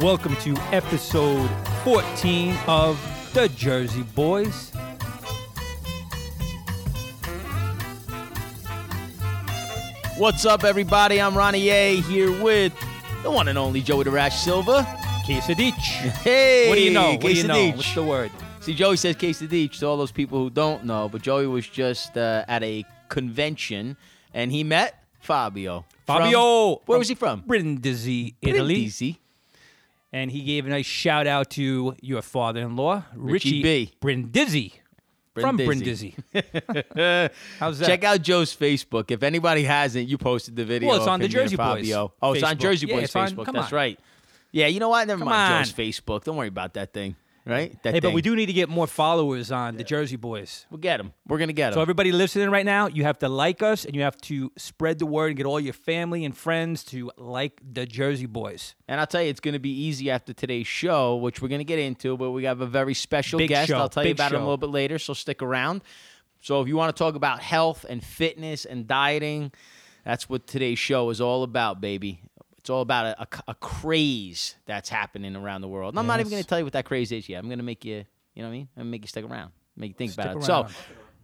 Welcome to episode 14 of The Jersey Boys. What's up, everybody? I'm Ronnie A here with the one and only Joey the Rash Silva. Quesadich. Hey, What do you know? What do you know? What's the word? See, Joey says Quesadich to all those people who don't know, but Joey was just uh, at a convention and he met Fabio. From- Fabio. where was he from? Brindisi, Italy. Brindisi. And he gave a nice shout out to your father in law, Richie Richie B. Brindisi. From Brindisi. Brindisi. How's that? Check out Joe's Facebook. If anybody hasn't, you posted the video. Well, it's on the Jersey Boys Fabio. Oh, it's on Facebook. Jersey Yeah, Boys it's on- Facebook. come That's on. right. Yeah, you know what? Never Come mind on. Joe's Facebook. Don't worry about that thing. Right? That Hey, but thing. we do need to get more followers on the Jersey Boys. We'll get them. We're gonna get him. So everybody listening right now, you have to like us and you have to spread the word and get all your family and friends to like the Jersey Boys. And I'll tell you, it's going to be easy after today's show, which we're going to get into, but we have a very special Big guest. show, I'll tell you big about him a show. little bit later, so stick around. So if you want to talk about health and fitness and dieting, that's what today's show is all about, baby. It's all about a, a, a craze that's happening around the world. And I'm not even going to tell you what that craze is yet. I'm going to make you, you know what I mean? I'm going to make you stick around, make you think Stick about it. So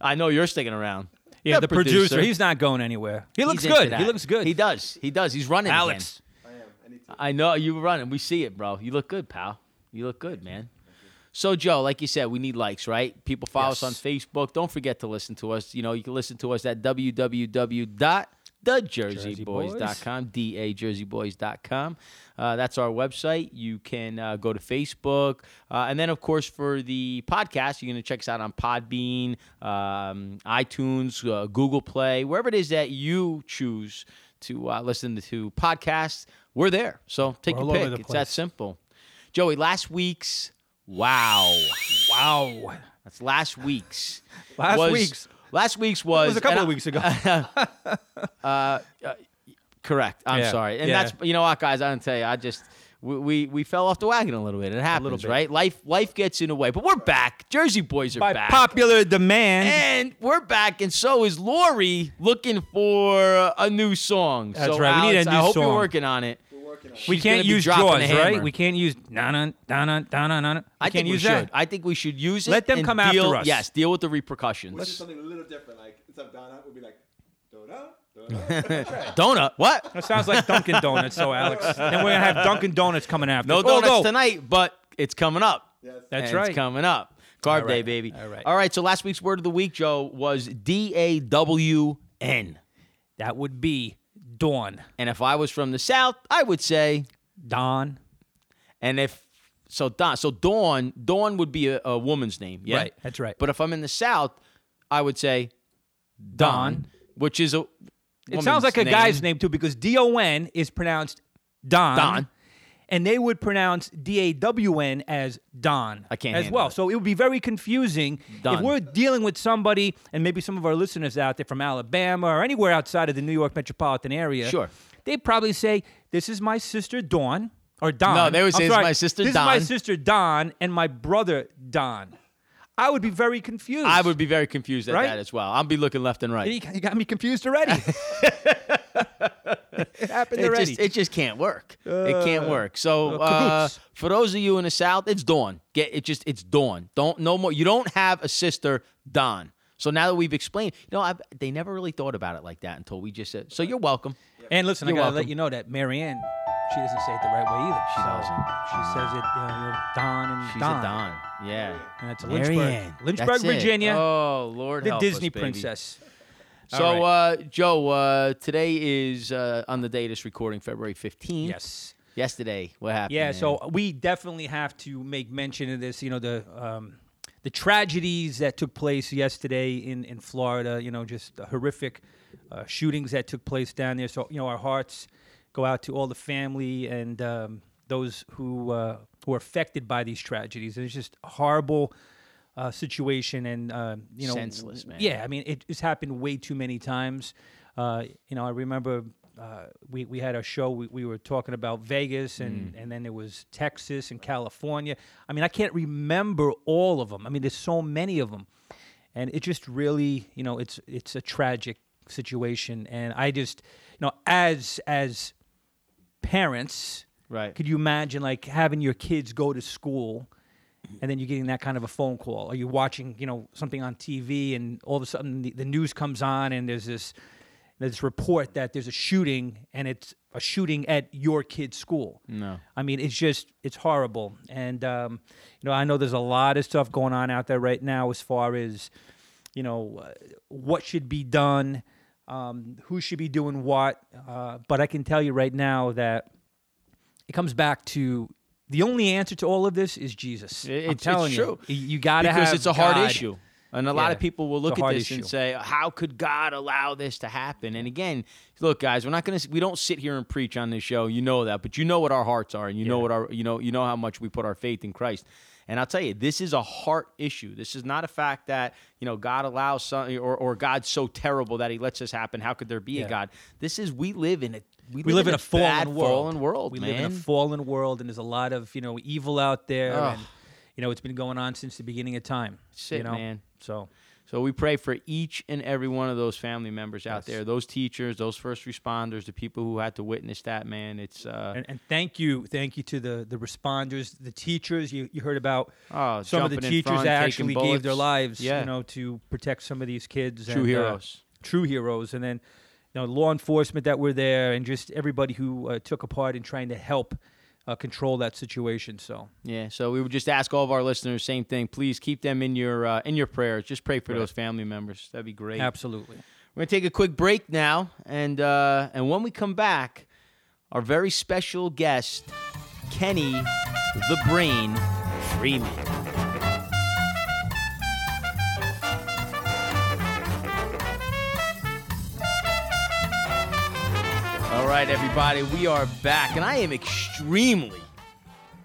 I know you're sticking around. Yeah, the, producer, he's not going anywhere. He looks good. He looks good. He does. He does. He's running. again. Alex. I I know you were running. We see it, bro. You look good, pal. You look good, man. So, Joe, like you said, we need likes, right? People follow us on Facebook. Don't forget to listen to us. You know, you can listen to us at www.thejerseyboys.com, D-A-jerseyboys.com. Uh, that's our website. You can uh, go to Facebook. Uh, and then, of course, for the podcast, you're going to check us out on Podbean, um, iTunes, uh, Google Play, wherever it is that you choose to uh, listen to podcasts. We're there. So take We're your pick. It's that simple. Joey, last week's wow. Wow. That's last week's. Last week's. Last week's was, It was a couple of I- weeks ago. Uh, uh, correct. I'm Yeah, sorry. And yeah. that's you know what, guys. I don't tell you. I just we, we we fell off the wagon a little bit. It happens, bit. right? Life life gets in the way. But we're back. Jersey boys are By back. popular demand. and we're back, and so is Lori looking for a new song. That's so right. We need a Alex, I new hope you're song. Working on it. we She's gonna can't be use dropping Jaws, the right? We can't use dun dun dun dun I We think can't we use should. that. I think we should use it. Let them and come after deal- us. Yes, deal with the repercussions. Let's do something a little different. Like instead of Donna, we'll be like donut. Donna. Donut. What? That sounds like Dunkin' Donuts, so Alex. Then we're gonna have Dunkin' Donuts coming after. No us. donuts Although, tonight, but it's coming up. yes. That's And right. It's coming up. Carb All day, baby. All right. All right. So last week's word of the week, Joe, was D A W N. That would be Dawn. And if I was from the South, I would say, Dawn. and if so, Dawn. So Dawn, Dawn would be a, a woman's name. Yeah. Right, that's right. But if I'm in the South, I would say Don, Dawn. which is a. It sounds like a woman's guy's name too, because D O N is pronounced Don. Don. And they would pronounce D A W N as Don. I can't as well. it. So it would be very confusing if we're dealing with somebody, and maybe some of our listeners out there from Alabama or anywhere outside of the New York metropolitan area. Sure. They'd probably say, "This is my sister Dawn." Or Don. No, they would say, "It's sorry, my sister This is my sister Don and my brother Don. I would be very confused. I would be very confused at Right? that as well. I'll be looking left and right. You got me confused already. it happened it already. just it just can't work. it can't work. So uh, uh, for those of you in the South, it's dawn. Get it just it's dawn. Don't no more. You don't have a sister Don. So now that we've explained, you know, I've, they never really thought about it like that until we just said. So you're welcome. And listen, You're I gotta welcome. let you know that Marianne, she doesn't say it the right way either. She So doesn't. She says it, uh, you know, Don and She's Don. a Don. Yeah. And that's Marianne. Lynchburg, Lynchburg, That's it. Virginia, Oh Lord, the help us, Disney baby. princess. So All uh, Joe, uh, today is uh, on the day of this recording, February 15th. Yes. Yesterday, what happened? Yeah. man? So we definitely have to make mention of this. You know the um, the tragedies that took place yesterday in in Florida. You know, just the horrific uh, shootings that took place down there. So you know, our hearts go out to all the family and um, those who uh, who are affected by these tragedies. It's just horrible uh, situation, and uh, you know, Senseless, man. Yeah, I mean, it, it's happened way too many times. Uh, you know, I remember uh, we we had a show. We, we were talking about Vegas, Mm. and and then there was Texas and California. I mean, I can't remember all of them. I mean, there's so many of them, and it just really, you know, it's it's a tragic situation. And I just, you know, as as parents, Right. Could you imagine like having your kids go to school and then you're getting that kind of a phone call? Or you're watching, you know, something on TV and all of a sudden the, the news comes on and there's this there's this report that there's a shooting and it's a shooting at your kid's school. No. I mean, it's just it's horrible, and um, you know, I know there's a lot of stuff going on out there right now as far as you know uh, what should be done, um, who should be doing what. Uh, but I can tell you right now that it comes back to the only answer to all of this is Jesus. It- I'm telling you, you got to because have it's a hard God. issue. And a lot of people will look at this and say, "How could God allow this to happen?" And again, look, guys, we're not going to we don't sit here and preach on this show. You know that, but you know what our hearts are, and you know what our you know you know how much we put our faith in Christ. And I'll tell you, this is a heart issue. This is not a fact that you know God allows something or, or God's so terrible that He lets this happen. How could there be a God? This is we live in a we, we live in a fallen bad, world. fallen world. We man. live in a fallen world, and there's a lot of you know evil out there, Ugh. and you know it's been going on since the beginning of time. That's it, you know? man. So So we pray for each and every one of those family members out Yes. there, those teachers, those first responders, the people who had to witness that. Man, it's uh, and, and thank you, thank you to the the responders, the teachers. You you heard about oh, some of the teachers front, that actually gave their lives, Yeah. you know, to protect some of these kids. True and, uh, heroes. true heroes, and then know law enforcement that were there, and just everybody who uh, took a part in trying to help uh, control that situation. So Yeah. So we would just ask all of our listeners, same thing. Please keep them in your uh, in your prayers. Just pray for Right. those family members. That'd be great. absolutely. We're gonna take a quick break now, and uh, and when we come back, our very special guest, Kenny, the Brain Freeman. Right, everybody, we are back, and I am extremely,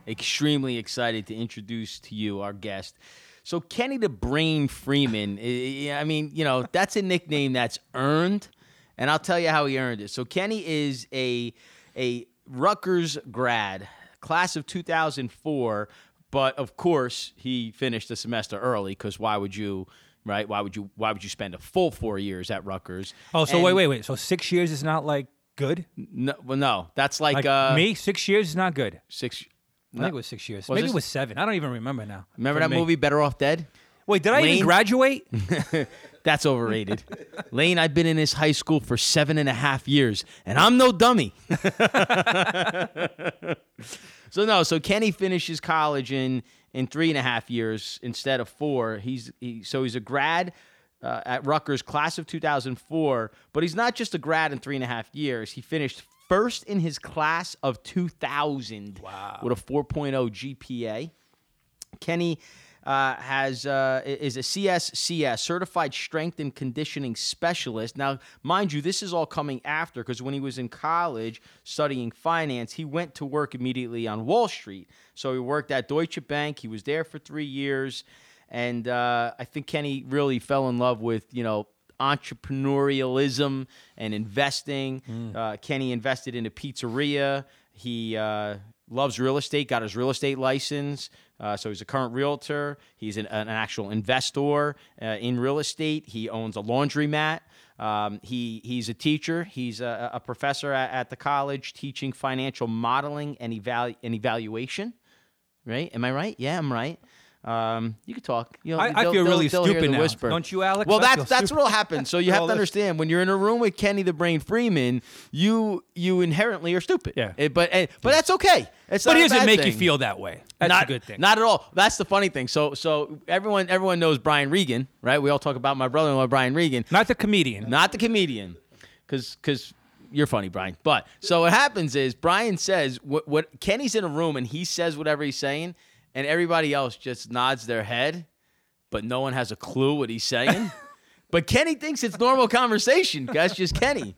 extremely excited to introduce to you our guest. So, Kenny the Brain Freeman, I mean, you know, that's a nickname that's earned, and I'll tell you how he earned it. So, Kenny is a a Rutgers grad, class of 2004, but of course, he finished the semester early because why would you? Right? Why would you? Why would you spend a full four years at Rutgers? Oh, so And- wait, wait, wait. So six years is not like good. No, well, no, that's like, Like uh, me, six years is not good. six. I think it was six years. Was Maybe this- it was seven. I don't even remember now. Remember that me. movie, Better Off Dead? Wait, did I even graduate? That's overrated. Lane, I've been in this high school for seven and a half years, and I'm no dummy. so no, so Kenny finishes college in in three and a half years instead of four. He's he, so he's a grad. Uh, at Rutgers, class of 2004, but he's not just a grad in three and a half years. He finished first in his class of 2000 Wow. with a 4.0 GPA. Kenny uh, has uh, is a CSCS certified strength and conditioning specialist. Now, mind you, this is all coming after because when he was in college studying finance, he went to work immediately on Wall Street. So he worked at Deutsche Bank. He was there for three years, and uh, I think Kenny really fell in love with you know entrepreneurialism and investing. Uh, Kenny invested in a pizzeria. He uh, loves real estate, got his real estate license. Uh, so he's a current realtor. He's an, an actual investor uh, in real estate. He owns a laundromat. Um, he he's a teacher. He's a, a professor at, at the college teaching financial modeling and evalu- and evaluation. Right? Am I right? Yeah, I'm right. Um, you can talk. You know, I- I feel really stupid now. whisper. Don't you, Alex? Well, I that's that's stupid. what'll happen. So you have to understand when you're in a room with Kenny the Brain Freeman, you you inherently are stupid. Yeah. Eh, but eh, but that's okay. It's But not a doesn't make you feel that way. That's not, a good thing. Not at all. That's the funny thing. So so everyone everyone knows Brian Regan, right? We all talk about my brother-in-law Brian Regan, Not the comedian. not the comedian, because because you're funny, Brian. But so what happens is Brian says what what Kenny's in a room and he says whatever he's saying, and everybody else just nods their head, but no one has a clue what he's saying. but Kenny thinks it's normal conversation. That's just Kenny.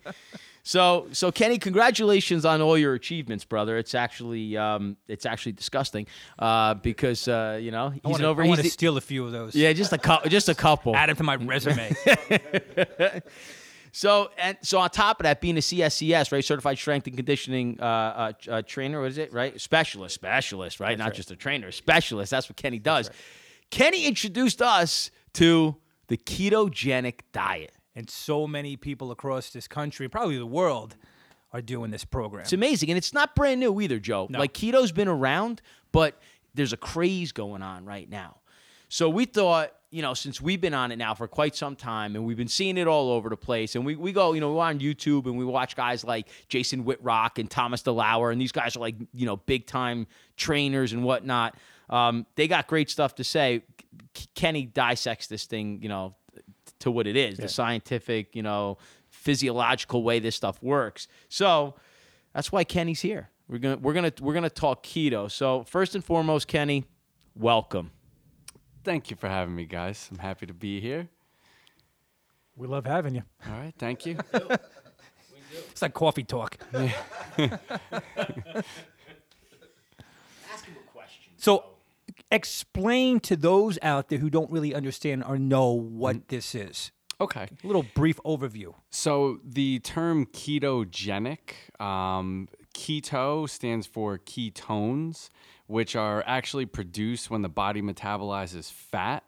So, so Kenny, congratulations on all your achievements, brother. It's actually, um, it's actually disgusting, uh, because uh, you know he's I wanna, an over. I want to steal a few of those. yeah, just a couple, just a couple. Add them to my resume. So and so on top of that, being a CSCS, right, certified strength and conditioning uh, uh, uh, trainer, what is it, right? Specialist, specialist, right? Not right. just a trainer, specialist. That's what Kenny does. Kenny introduced us to the ketogenic diet. and so many people across this country, probably the world, are doing this program. It's amazing, and it's not brand new either, Joe. No. Like keto's been around, but there's a craze going on right now. So we thought, you know, since we've been on it now for quite some time, and we've been seeing it all over the place, and we, we go, you know, we're on YouTube and we watch guys like Jason Wittrock and Thomas DeLauer, and these guys are like, you know, big time trainers and whatnot. Um, they got great stuff to say. Kenny dissects this thing, you know, to what it is, the scientific, you know, physiological way this stuff works. So that's why Kenny's here. We're gonna we're gonna we're gonna talk keto. So first and foremost, Kenny, welcome. Thank you for having me, guys. I'm happy to be here. we love having you. All right, thank you. It's like coffee talk. So, explain to those out there who don't really understand or know what this is. Okay. A little brief overview. So the term ketogenic, um, keto stands for ketones, which are actually produced when the body metabolizes fat.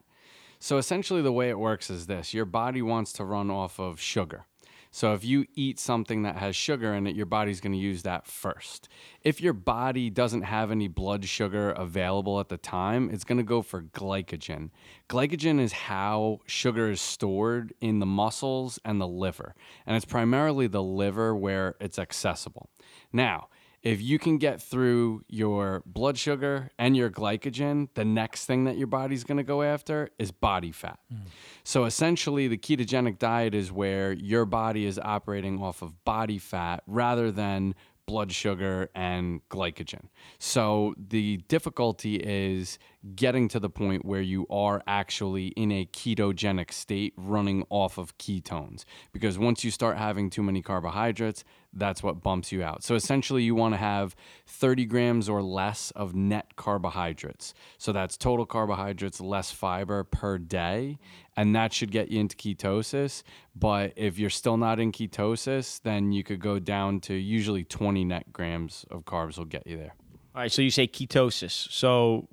So essentially, the way it works is this your body wants to run off of sugar. So if you eat something that has sugar in it, your body's going to use that first. If your body doesn't have any blood sugar available at the time, it's going to go for glycogen. Glycogen is how sugar is stored in the muscles and the liver, and it's primarily the liver where it's accessible. Now, if you can get through your blood sugar and your glycogen, the next thing that your body's going to go after is body fat. Mm. So essentially, the ketogenic diet is where your body is operating off of body fat rather than blood sugar and glycogen. So the difficulty is getting to the point where you are actually in a ketogenic state running off of ketones. Because once you start having too many carbohydrates, that's what bumps you out. So essentially, you want to have 30 grams or less of net carbohydrates. So that's total carbohydrates less fiber per day. And that should get you into ketosis. But if you're still not in ketosis, then you could go down to usually 20 net grams of carbs will get you there. All right, so you say ketosis. So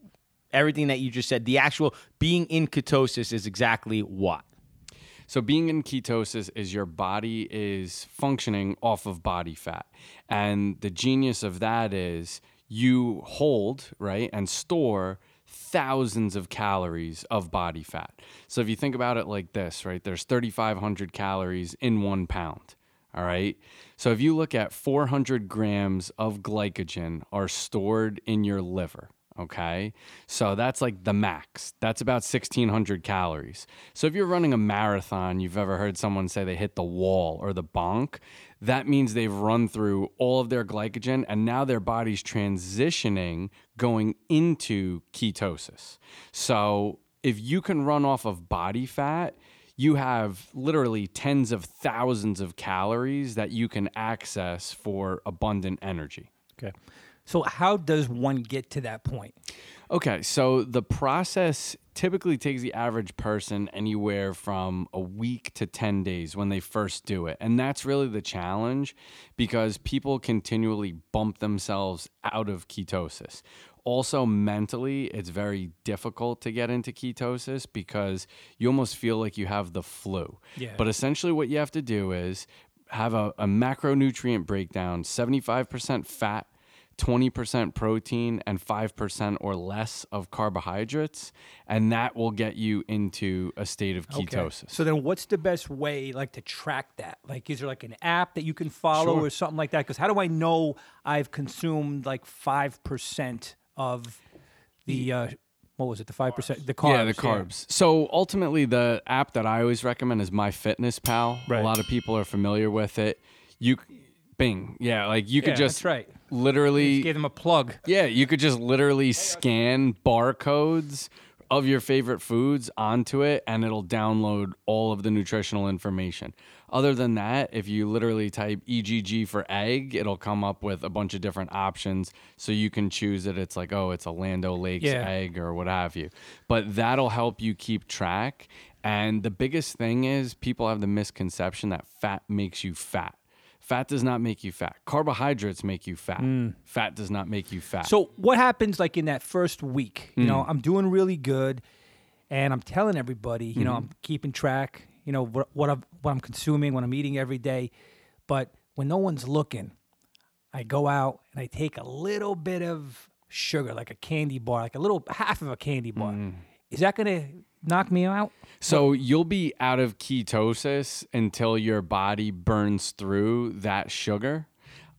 everything that you just said, the actual being in ketosis is exactly what? So being in ketosis is your body is functioning off of body fat. And the genius of that is you hold, right, and store thousands of calories of body fat. So if you think about it like this, right, there's 3,500 calories in one pound. All right. So if you look at 400 grams of glycogen are stored in your liver. Okay. So that's like the max. That's about 1600 calories. So if you're running a marathon, you've ever heard someone say they hit the wall or the bonk, that means they've run through all of their glycogen and now their body's transitioning going into ketosis. So if you can run off of body fat, you have literally tens of thousands of calories that you can access for abundant energy. Okay. So, how does one get to that point? Okay, so the process typically takes the average person anywhere from a week to 10 days when they first do it. And that's really the challenge because people continually bump themselves out of ketosis. Also, mentally, it's very difficult to get into ketosis because you almost feel like you have the flu. Yeah. But essentially, what you have to do is have a, a macronutrient breakdown 75% fat, 20% protein and 5% or less of carbohydrates and that will get you into a state of ketosis. So then, what's the best way, like, to track that? Like, is there like an app that you can follow Sure. or something like that? Because how do I know I've consumed like five percent of the uh, what was it? The five percent, the carbs. yeah, the carbs. So ultimately the app that I always recommend is MyFitnessPal. Right. A lot of people are familiar with it. You Bing. Yeah, like you could Yeah, just that's right. literally Just gave them a plug. Yeah, you could just literally scan barcodes of your favorite foods onto it and it'll download all of the nutritional information. Other than that, if you literally type EGG for egg, it'll come up with a bunch of different options so you can choose it. It's like, oh, it's a Land O'Lakes Yeah. egg or what have you. But that'll help you keep track. And the biggest thing is people have the misconception that fat makes you fat. Fat does not make you fat. Carbohydrates make you fat. Fat does not make you fat. Mm. So what happens like in that first week? You Mm. know, I'm doing really good, and I'm telling everybody, you know, Mm-hmm. I'm keeping track. You know what what I'm what I'm consuming, what I'm eating every day, but when no one's looking, I go out and I take a little bit of sugar, like a candy bar, like a little half of a candy bar. Mm. Is that gonna knock me out? So you'll be out of ketosis until your body burns through that sugar.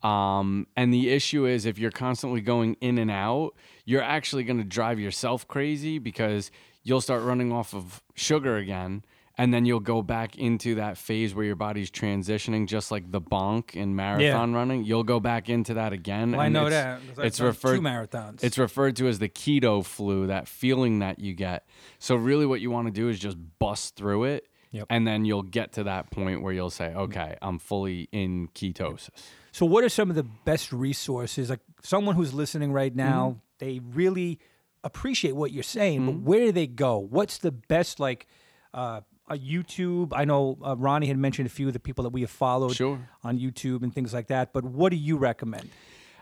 Um, and the issue is if you're constantly going in and out, you're actually going to drive yourself crazy because you'll start running off of sugar again. And then you'll go back into that phase where your body's transitioning, just like the bonk in marathon running. You'll go back into that again. Well, I know it's- that. It's referred two marathons. it's referred to as the keto flu, that feeling that you get. So really what you want to do is just bust through it. Yep. And then you'll get to that point where you'll say, okay, I'm fully in ketosis. So, what are some of the best resources? Like someone who's listening right now, Mm-hmm. they really appreciate what you're saying, but where do they go? What's the best like uh, a YouTube? I know uh, Ronnie had mentioned a few of the people that we have followed Sure. on YouTube and things like that. But what do you recommend?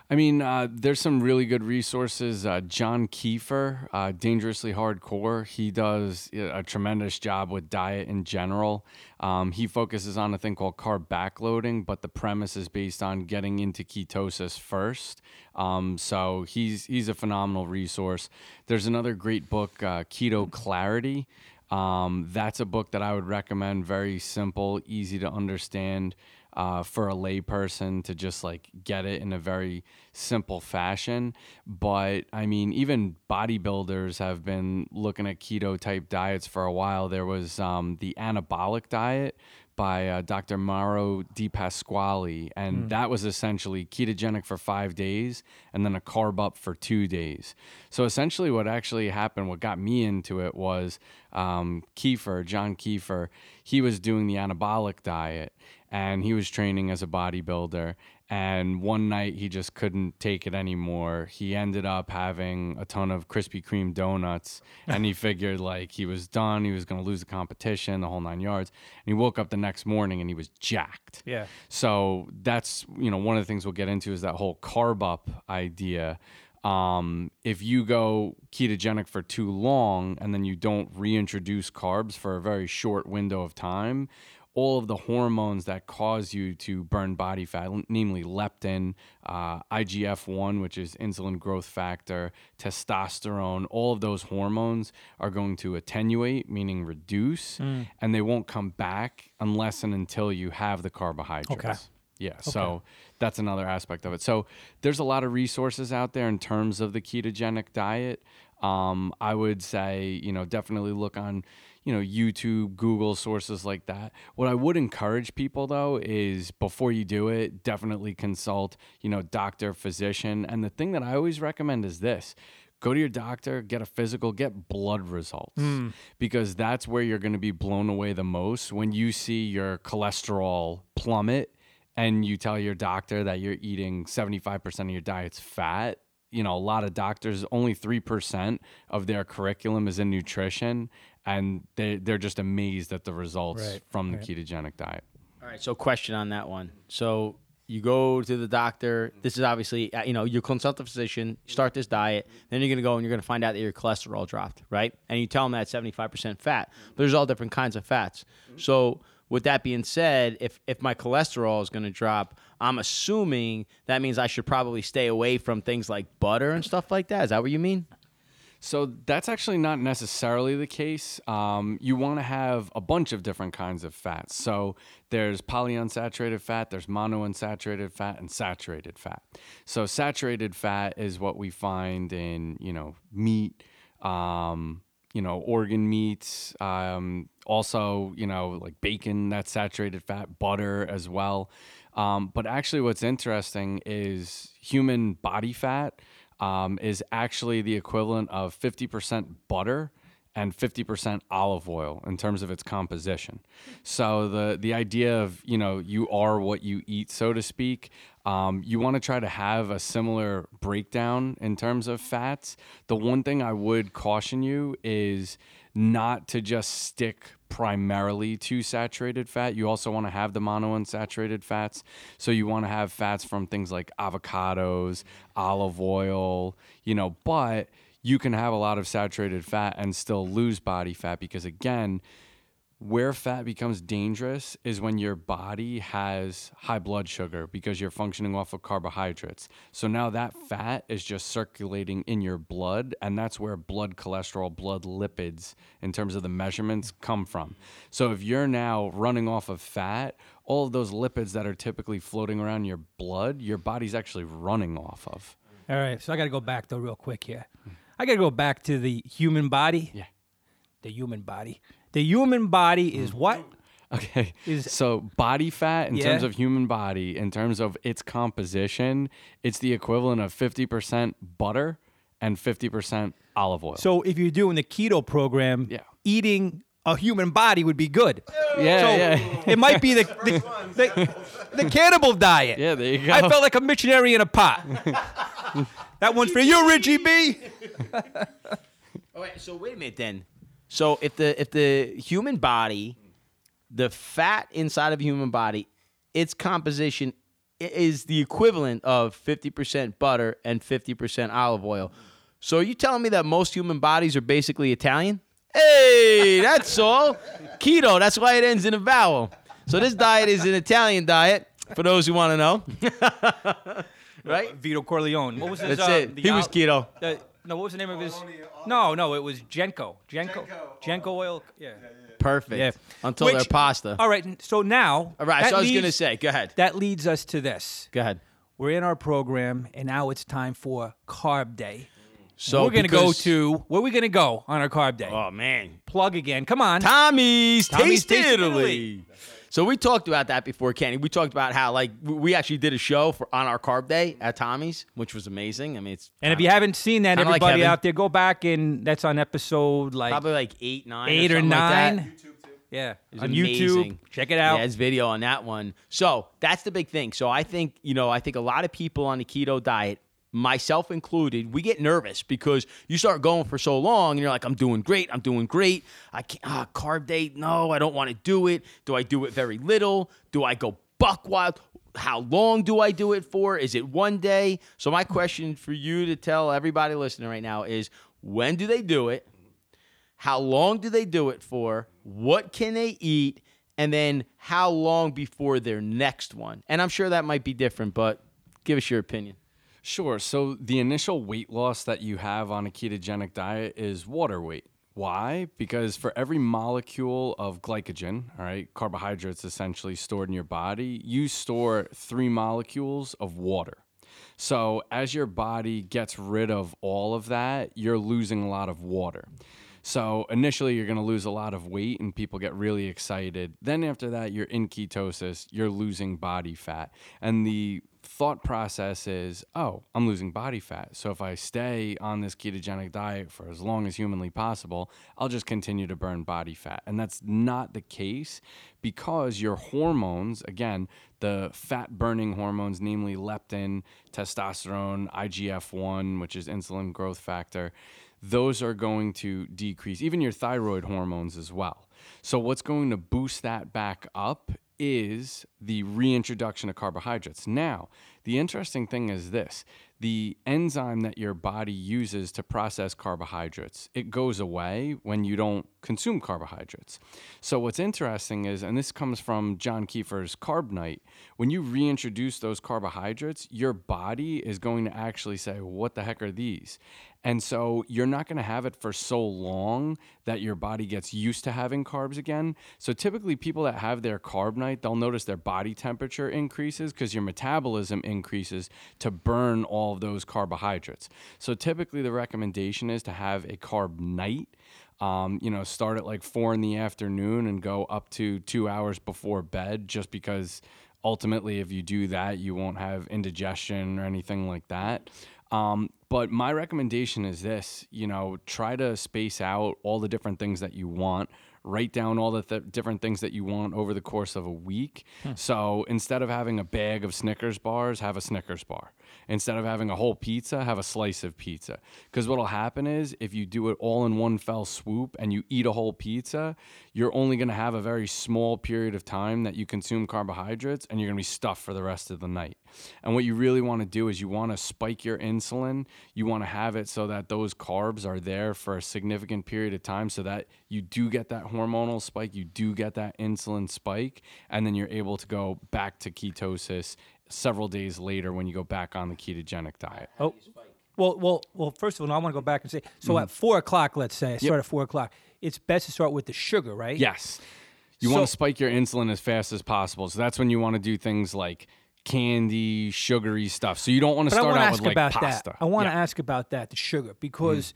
I mean, uh, there's some really good resources. Uh, John Kiefer, uh, Dangerously Hardcore, he does a tremendous job with diet in general. Um, he focuses on a thing called carb backloading, but the premise is based on getting into ketosis first. Um, so he's he's a phenomenal resource. There's another great book, uh, Keto Clarity. Um, that's a book that I would recommend. Very simple, easy to understand uh, for a layperson to just like get it in a very simple fashion. But I mean, even bodybuilders have been looking at keto type diets for a while. There was um, the anabolic diet by uh, Dr. Mauro Di Pasquale, and that was essentially ketogenic for five days and then a carb up for two days. So essentially, what actually happened, what got me into it was um, Kiefer, John Kiefer, he was doing the anabolic diet and he was training as a bodybuilder. And one night he just couldn't take it anymore. He ended up having a ton of Krispy Kreme donuts, and he figured like he was done. He was going to lose the competition, the whole nine yards. And he woke up the next morning and he was jacked. Yeah. So that's you know one of the things we'll get into is that whole carb up idea. Um, if you go ketogenic for too long and then you don't reintroduce carbs for a very short window of time, all of the hormones that cause you to burn body fat, namely leptin, uh, IGF 1, which is insulin growth factor, testosterone, all of those hormones are going to attenuate, meaning reduce, and they won't come back unless and until you have the carbohydrates. Okay. Yeah, so that's another aspect of it. So there's a lot of resources out there in terms of the ketogenic diet. Um, I would say, you know, definitely look on, you know, YouTube, Google, sources like that. What I would encourage people though is before you do it, definitely consult, you know, doctor, physician. And the thing that I always recommend is this go to your doctor, get a physical, get blood results hmm. because that's where you're going to be blown away the most when you see your cholesterol plummet and you tell your doctor that you're eating 75% of your diet's fat. You know, a lot of doctors, only 3% of their curriculum is in nutrition, and they, they're just amazed at the results Right, from the ketogenic diet. All right, so question on that one. So you go to the doctor. This is obviously, uh, you know, you consult a physician, start this diet, then you're going to go and you're going to find out that your cholesterol dropped, right? And you tell them that 75% fat. But there's all different kinds of fats. So with that being said, if if my cholesterol is going to drop, I'm assuming that means I should probably stay away from things like butter and stuff like that. Is that what you mean? So that's actually not necessarily the case. Um, you want to have a bunch of different kinds of fats. So there's polyunsaturated fat, there's monounsaturated fat, and saturated fat. So saturated fat is what we find in you know meat, um, you know organ meats, um, also you know like bacon that's saturated fat, butter as well. Um, but actually, what's interesting is human body fat um, is actually the equivalent of 50% butter and 50% olive oil in terms of its composition. So the the idea of you know you are what you eat, so to speak. Um, you want to try to have a similar breakdown in terms of fats. The one thing I would caution you is not to just stick primarily to saturated fat. You also want to have the monounsaturated fats. So you want to have fats from things like avocados, olive oil, you know, but you can have a lot of saturated fat and still lose body fat because again, Where fat becomes dangerous is when your body has high blood sugar because you're functioning off of carbohydrates. So now that fat is just circulating in your blood, and that's where blood cholesterol, blood lipids, in terms of the measurements, come from. So if you're now running off of fat, all of those lipids that are typically floating around your blood, your body's actually running off of. All right, so I got to go back though, real quick here. I got to go back to the human body. Yeah. The human body. The human body is mm. what? Okay. Is- so body fat in Yeah. terms of human body, in terms of its composition, it's the equivalent of 50% butter and 50% olive oil. So if you're doing the keto program, Yeah. eating a human body would be good. yeah, so yeah. it might be the the, the, the cannibal diet. Yeah, there you go. I felt like a missionary in a pot. that one's for you, Richie B. Oh, wait, so wait a minute then. So if the if the human body, the fat inside of a human body, its composition is the equivalent of fifty percent butter and fifty percent olive oil. So are you telling me that most human bodies are basically Italian? Hey, that's all. Keto. That's why it ends in a vowel. So this diet is an Italian diet. For those who want to know, right? Vito Corleone. What was his? That's uh, it. the He was keto. the- no, what was the name of his? Uh, no, no, it was Genco. Genco. Genco, oh, Genco oil. Yeah. Perfect. Yeah. Until Which- they're pasta. All right. So now. All right. that So I was gonna leads- say. Go ahead. That leads us to this. Go ahead. We're in our program, and now it's time for Carb Day. So we're gonna go because- to where are we gonna go on our Carb Day? Oh man, Plug again. Come on. Tommy's, Tommy's Taste Taste Italy. Italy. So we talked about that before, Kenny. We talked about how like we actually did a show for on our carb day at Tommy's, which was amazing. I mean, it's And if you haven't seen that, Kinda like everybody out there, go back and that's on episode like probably like eight, nine, eight or something like that. nine. YouTube yeah, It was on amazing. YouTube. Check it out. Yeah, it's video on that one. So that's the big thing. So I think, you know, I think a lot of people on the keto diet, myself included, we get nervous because you start going for so long and you're like, I'm doing great, I'm doing great. I can't, ah, carb day, no, I don't want to do it. Do I do it very little? Do I go buck wild? How long do I do it for? Is it one day? So my question for you to tell everybody listening right now is when do they do it? How long do they do it for? What can they eat? And then how long before their next one? And I'm sure that might be different, but give us your opinion. Sure. So the initial weight loss that you have on a ketogenic diet is water weight. Why? Because for every molecule of glycogen, all right, carbohydrates essentially stored in your body, you store three molecules of water. So as your body gets rid of all of that, you're losing a lot of water. So initially, you're going to lose a lot of weight and people get really excited. Then after that, you're in ketosis, you're losing body fat. And the thought process is, oh, I'm losing body fat. So if I stay on this ketogenic diet for as long as humanly possible, I'll just continue to burn body fat. And that's not the case because your hormones, again, the fat burning hormones, namely leptin, testosterone, IGF 1, which is insulin growth factor, those are going to decrease, even your thyroid hormones as well. So, what's going to boost that back up is the reintroduction of carbohydrates. Now, the interesting thing is this. The enzyme that your body uses to process carbohydrates it goes away when you don't consume carbohydrates. So what's interesting is and this comes from john kiefer's carb night when you reintroduce those carbohydrates your body is going to actually say what the heck are these and so you're not going to have it for so long that your body gets used to having carbs again. So typically, people that have their carb night, they'll notice their body temperature increases because your metabolism increases to burn all of those carbohydrates. So typically, the recommendation is to have a carb night. Um, you know, start at like four in the afternoon and go up to two hours before bed, just because ultimately, if you do that, you won't have indigestion or anything like that. Um, but my recommendation is this you know, try to space out all the different things that you want. Write down all the th- different things that you want over the course of a week. So instead of having a bag of Snickers bars, have a Snickers bar. Instead of having a whole pizza, have a slice of pizza. Because what'll happen is if you do it all in one fell swoop and you eat a whole pizza, you're only going to have a very small period of time that you consume carbohydrates and you're going to be stuffed for the rest of the night. And what you really want to do is you want to spike your insulin. You want to have it so that those carbs are there for a significant period of time so that you do get that hormonal spike, you do get that insulin spike, and then you're able to go back to ketosis several days later when you go back on the ketogenic diet. Oh, well, well, well. First of all, I want to go back and say, so Mm-hmm. at four o'clock, let's say, I start at four o'clock. It's best to start with the sugar, right? Yes. You want to spike your insulin as fast as possible. So that's when you want to do things like candy, sugary stuff. So you don't want to start out with like about pasta. that. I want to Yeah. Ask about that, the sugar, because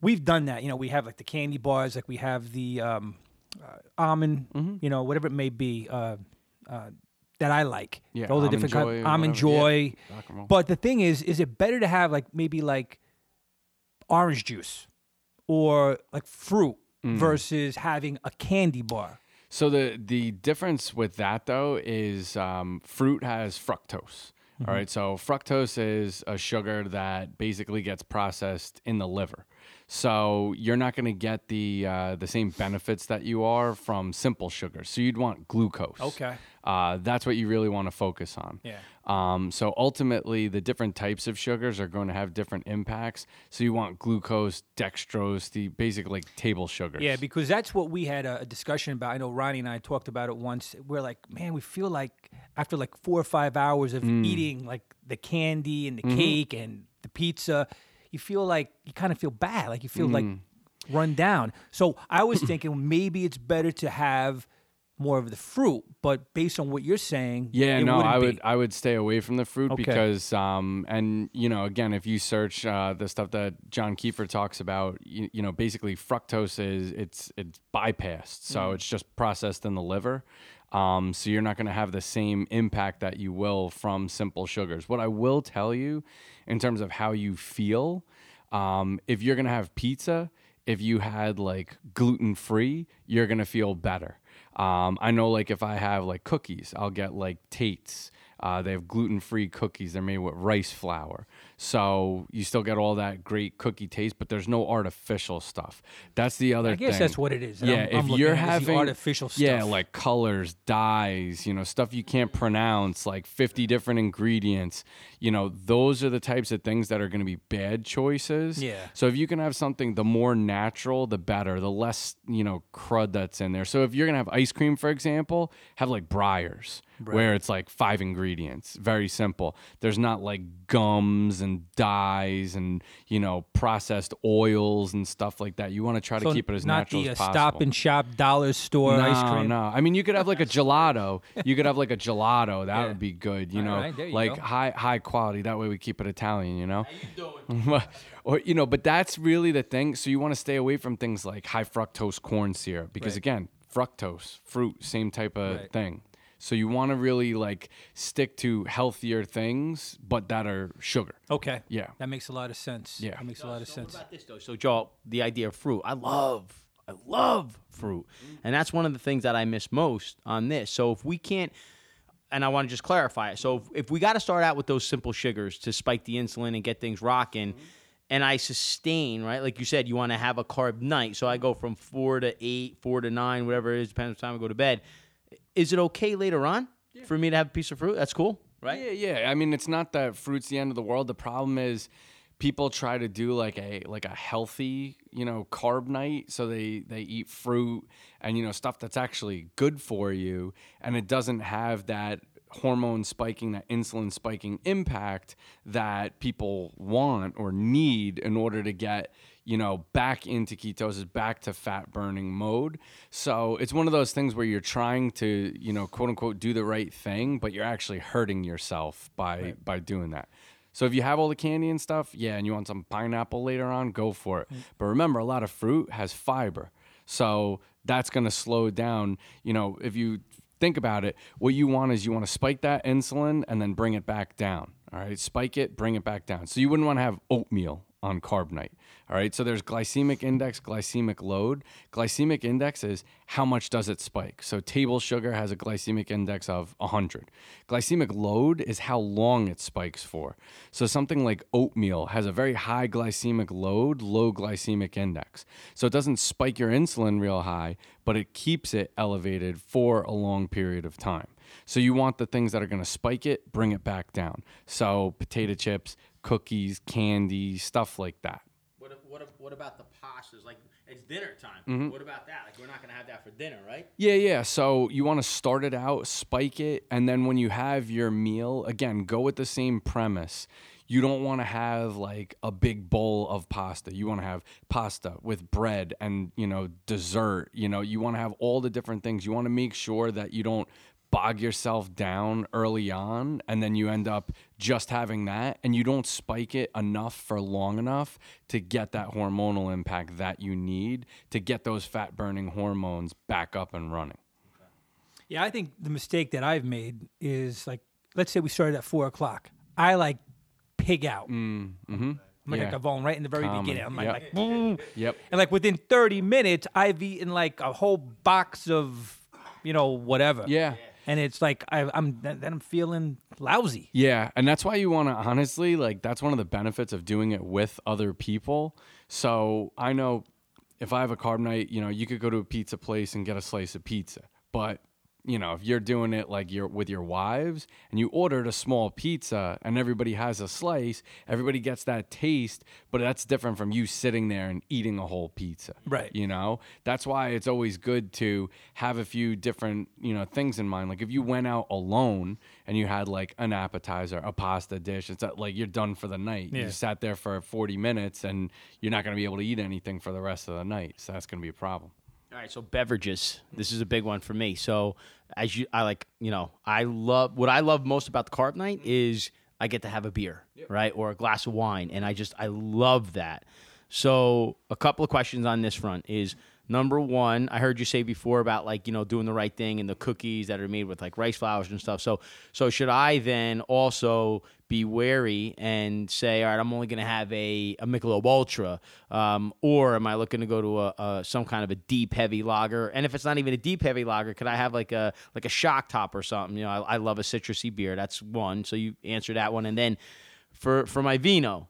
we've done that. You know, we have like the candy bars, like we have the um, uh, almond, Mm-hmm. you know, whatever it may be, uh, uh, that I like. Yeah, all the different Joy, kind, almond whatever. Yeah, joy. rock and roll. But the thing is, is it better to have like maybe like orange juice or like fruit Mm. versus having a candy bar? So the the difference with that though is um, fruit has fructose. all right, so fructose is a sugar that basically gets processed in the liver. So you're not going to get the uh, the same benefits that you are from simple sugars. So you'd want glucose. Okay. Uh, that's what you really want to focus on. Yeah. Um, so ultimately, the different types of sugars are going to have different impacts. So you want glucose, dextrose, the basic like table sugars. Yeah, because that's what we had a, a discussion about. I know Ronnie and I talked about it once. We're like, man, we feel like after like four or five hours of Mm. eating like the candy and the Mm-hmm. cake and the pizza, you feel like you kind of feel bad, like you feel like Mm. run down. So I was thinking maybe it's better to have more of the fruit, but based on what you're saying, Yeah, no, I be. would I would stay away from the fruit Okay. because um and you know again if you search uh, the stuff that John Kiefer talks about you, you know basically fructose is it's it's bypassed so Mm. it's just processed in the liver um so you're not going to have the same impact that you will from simple sugars. What I will tell you in terms of how you feel um if you're going to have pizza if you had like gluten free you're going to feel better. Um, I know, like, if I have like cookies, I'll get like Tate's. Uh, they have gluten free cookies. They're made with rice flour. So you still get all that great cookie taste, but there's no artificial stuff. That's the other thing. I guess thing. that's what it is. Yeah, I'm- if I'm you're at is the having artificial stuff, yeah, like colors, dyes, you know, stuff you can't pronounce, like 50 different ingredients, you know, those are the types of things that are going to be bad choices. Yeah. So if you can have something, the more natural, the better, the less, you know, crud that's in there. So if you're going to have ice cream, for example, have like Breyers. Where it's like five ingredients, very simple. There's not like gums and dyes and you know processed oils and stuff like that. You want to try to So keep it as not natural the uh, as possible. stop and shop dollar store no, ice cream. No, I mean you could have like a gelato. You could have like a gelato. That Yeah. would be good. You All know, right, you like go. high high quality. That way we keep it Italian. You know. or you know, but that's really the thing. So you want to stay away from things like high fructose corn syrup because Right. again, fructose, fruit, same type of Right. thing. So you want to really like stick to healthier things, but that are sugar. Okay. Yeah. That makes a lot of sense. Yeah. That makes a lot of sense. What about this though? So Joel, the idea of fruit, I love, I love fruit, mm-hmm. and that's one of the things that I miss most on this. So if we can't, and I want to just clarify it. So if, if we got to start out with those simple sugars to spike the insulin and get things rocking. Mm-hmm. And I sustain, right? Like you said, you want to have a carb night. So I go from four to eight, four to nine, whatever it is, depends on the time I go to bed. Is it okay later on for me to have a piece of fruit? That's cool, right? Yeah, yeah. I mean, it's not that fruit's the end of the world. The problem is people try to do like a like a healthy, you know, carb night. So they they eat fruit and you know stuff that's actually good for you, and it doesn't have that hormone spiking, that insulin spiking impact that people want or need in order to get you know, back into ketosis, back to fat burning mode. So it's one of those things where you're trying to, you know, quote unquote, do the right thing, but you're actually hurting yourself by by doing that. So if you have all the candy and stuff, yeah, and you want some pineapple later on, go for it. Mm. But remember, a lot of fruit has fiber, so that's going to slow down. You know, if you think about it, what you want is you want to spike that insulin and then bring it back down. All right, spike it, bring it back down. So you wouldn't want to have oatmeal on carb night. All right, so there's glycemic index, glycemic load. Glycemic index is how much does it spike. So table sugar has a glycemic index of 100. Glycemic load is how long it spikes for. So something like oatmeal has a very high glycemic load, low glycemic index. So it doesn't spike your insulin real high, but it keeps it elevated for a long period of time. So you want the things that are going to spike it, bring it back down. So potato chips, cookies, candy, stuff like that. What what, what, about the pastas? Like it's dinner time. Mm-hmm. What about that? Like we're not gonna have that for dinner, right? Yeah, yeah. So you want to start it out, spike it, and then when you have your meal, again, go with the same premise. You don't want to have like a big bowl of pasta. You want to have pasta with bread and, you know, dessert. You know, you want to have all the different things. You want to make sure that you don't bog yourself down early on and then you end up just having that and you don't spike it enough for long enough to get that hormonal impact that you need to get those fat burning hormones back up and running. Yeah, I think the mistake that I've made is like, let's say we started at four o'clock. I like pig out. Mm, hmm I'm like yeah. a Gavone right in the very Common. beginning. I'm like, Yep. like, boom. Yep. And like within 30 minutes, I've eaten like a whole box of, you know, whatever. Yeah. And it's like I, I'm then then I'm feeling lousy. Yeah, and that's why you want to honestly like that's one of the benefits of doing it with other people. So I know if I have a carb night, you know, you could go to a pizza place and get a slice of pizza, but you know, if you're doing it like you're with your wives and you ordered a small pizza and everybody has a slice, everybody gets that taste, but that's different from you sitting there and eating a whole pizza. Right. You know, that's why it's always good to have a few different, you know, things in mind. Like if you went out alone and you had like an appetizer, a pasta dish, it's like you're done for the night. Yeah. You sat there for 40 minutes and you're not going to be able to eat anything for the rest of the night. So that's going to be a problem. All right, so beverages. This is a big one for me. So as you, I like, you know, I love what I love most about the carb night is I get to have a beer, right, or a glass of wine, and I just I love that. So a couple of questions on this front is number one, I heard you say before about like you know doing the right thing and the cookies that are made with like rice flours and stuff. So so should I then also be wary and say, all right, I'm only going to have a, a Michelob Ultra, um, or am I looking to go to a, a some kind of a deep heavy lager? And if it's not even a deep heavy lager, could I have like a like a shock top or something? You know, I, I love a citrusy beer. That's one. So you answer that one, and then for for my vino,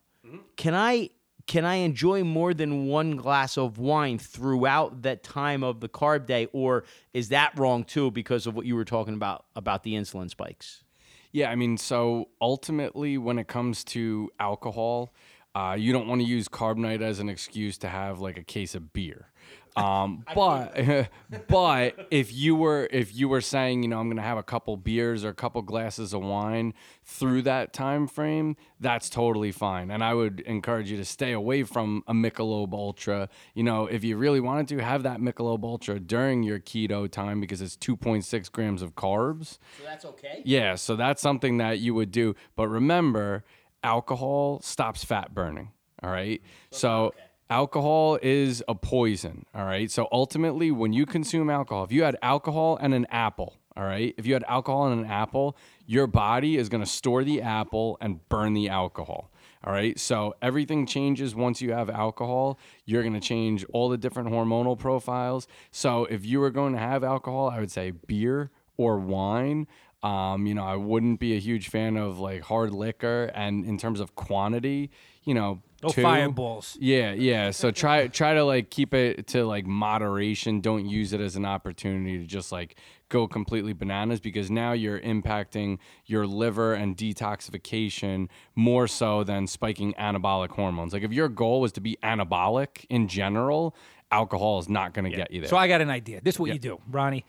can I can I enjoy more than one glass of wine throughout that time of the carb day, or is that wrong too because of what you were talking about about the insulin spikes? Yeah, I mean, so ultimately, when it comes to alcohol, uh, you don't want to use carb night as an excuse to have like a case of beer. Um, but but if you were if you were saying you know I'm gonna have a couple beers or a couple glasses of wine through that time frame, that's totally fine. And I would encourage you to stay away from a Michelob Ultra. You know, if you really wanted to have that Michelob Ultra during your keto time because it's 2.6 grams of carbs. So that's okay. Yeah, so that's something that you would do. But remember, alcohol stops fat burning. All right. So alcohol is a poison. All right. So ultimately, when you consume alcohol, if you had alcohol and an apple, all right, if you had alcohol and an apple, your body is going to store the apple and burn the alcohol. All right. So everything changes once you have alcohol. You're going to change all the different hormonal profiles. So if you were going to have alcohol, I would say beer or wine. Um, you know, I wouldn't be a huge fan of like hard liquor. And in terms of quantity, you know, No two- fireballs. yeah, yeah. So try try to like keep it to like moderation. Don't use it as an opportunity to just like go completely bananas because now you're impacting your liver and detoxification more so than spiking anabolic hormones. Like if your goal was to be anabolic in general, alcohol is not going to get you there. So I got an idea. This is what you do, Ronnie.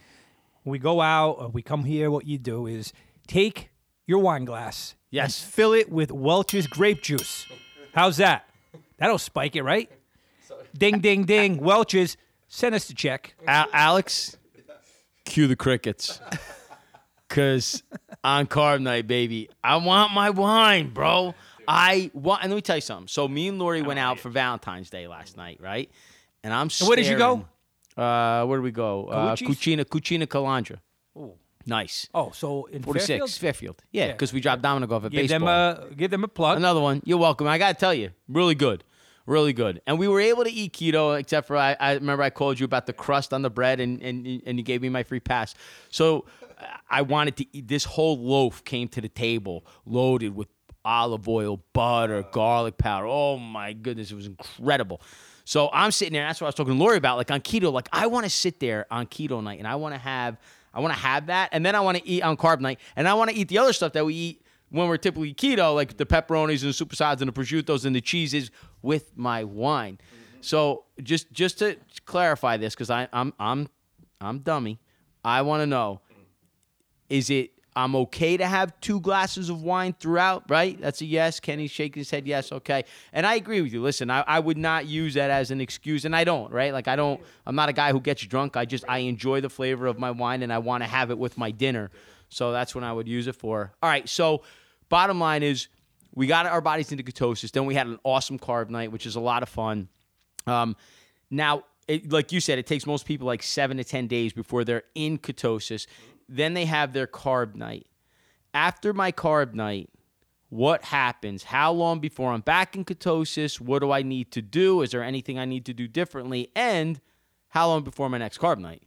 When we go out or we come here, what you do is take your wine glass. Yes. and fill it with Welch's grape juice. How's that? That'll spike it, right? Ding, ding, ding. Welch's, send us the check. Al- Alex, cue the crickets. Cause on carb night, baby, I want my wine, bro. I want, and let me tell you something. So me and Lori went out for Valentine's Day last night, right? And I'm. Where did you go? Uh, where did we go? Uh? Cucina, Cucina Calandra. Ooh. Nice. Oh, so in 46, Fairfield? Fairfield. Yeah, Yeah. because we dropped Dominic off at Give baseball. them a give them a plug. Another one. You're welcome. I got to tell you, really good. Really good. And we were able to eat keto, except for I, I remember I called you about the crust on the bread and, and, and you gave me my free pass. So uh, I wanted to eat. This whole loaf came to the table loaded with olive oil, butter, garlic powder. Oh my goodness. It was incredible. So I'm sitting there. And that's what I was talking to Lori about. Like on keto, like I want to sit there on keto night and I want to have. I want to have that, and then I want to eat on carb night, and I want to eat the other stuff that we eat when we're typically keto, like the pepperonis and the soppressatas and the prosciuttos and the cheeses with my wine. Mm-hmm. So just just to clarify this, because I'm I'm I'm dummy. I want to know: Is it I'm okay to have two glasses of wine throughout, right? That's a yes. Kenny's shaking his head, yes, okay. And I agree with you. Listen, I, I would not use that as an excuse, and I don't, right? Like I don't. I'm not a guy who gets drunk. I just I enjoy the flavor of my wine, and I want to have it with my dinner. So that's when I would use it for. All right. So bottom line is, we got our bodies into ketosis. Then we had an awesome carb night, which is a lot of fun. Um, now, it, like you said, it takes most people like seven to 10 days before they're in ketosis. Then they have their carb night. After my carb night, what happens? How long before I'm back in ketosis? What do I need to do? Is there anything I need to do differently? And how long before my next carb night?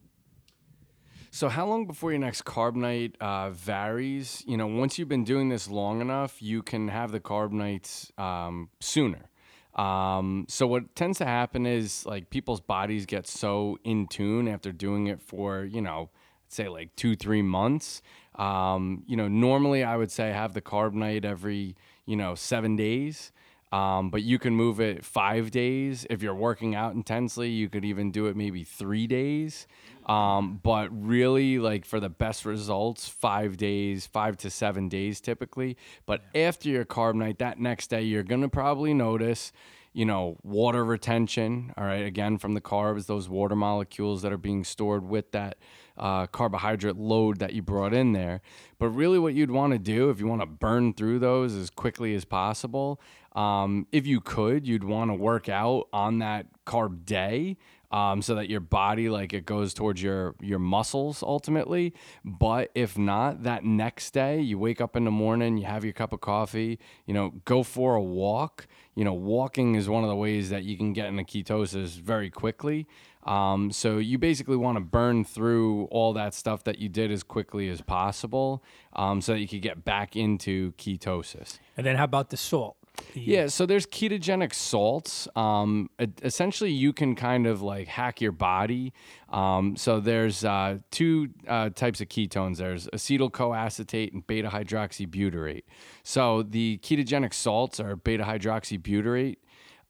So, how long before your next carb night uh, varies? You know, once you've been doing this long enough, you can have the carb nights um, sooner. Um, so what tends to happen is like people's bodies get so in tune after doing it for you know, say like two three months. Um, you know, normally I would say have the carb night every you know seven days. Um, but you can move it five days. If you're working out intensely, you could even do it maybe three days. Um, but really, like for the best results, five days, five to seven days typically. But after your carb night, that next day, you're going to probably notice you know, water retention, all right, again, from the carbs, those water molecules that are being stored with that uh, carbohydrate load that you brought in there. But really, what you'd want to do if you want to burn through those as quickly as possible, um, if you could, you'd want to work out on that carb day um, so that your body like it goes towards your your muscles ultimately. But if not, that next day you wake up in the morning, you have your cup of coffee, you know, go for a walk. You know, walking is one of the ways that you can get into ketosis very quickly. Um, so you basically want to burn through all that stuff that you did as quickly as possible, um, so that you could get back into ketosis. And then how about the salt? Yeah, so there's ketogenic salts. Um, essentially, you can kind of like hack your body. Um, so there's uh, two uh, types of ketones. There's acetoacetate and beta hydroxybutyrate. So the ketogenic salts are beta hydroxybutyrate.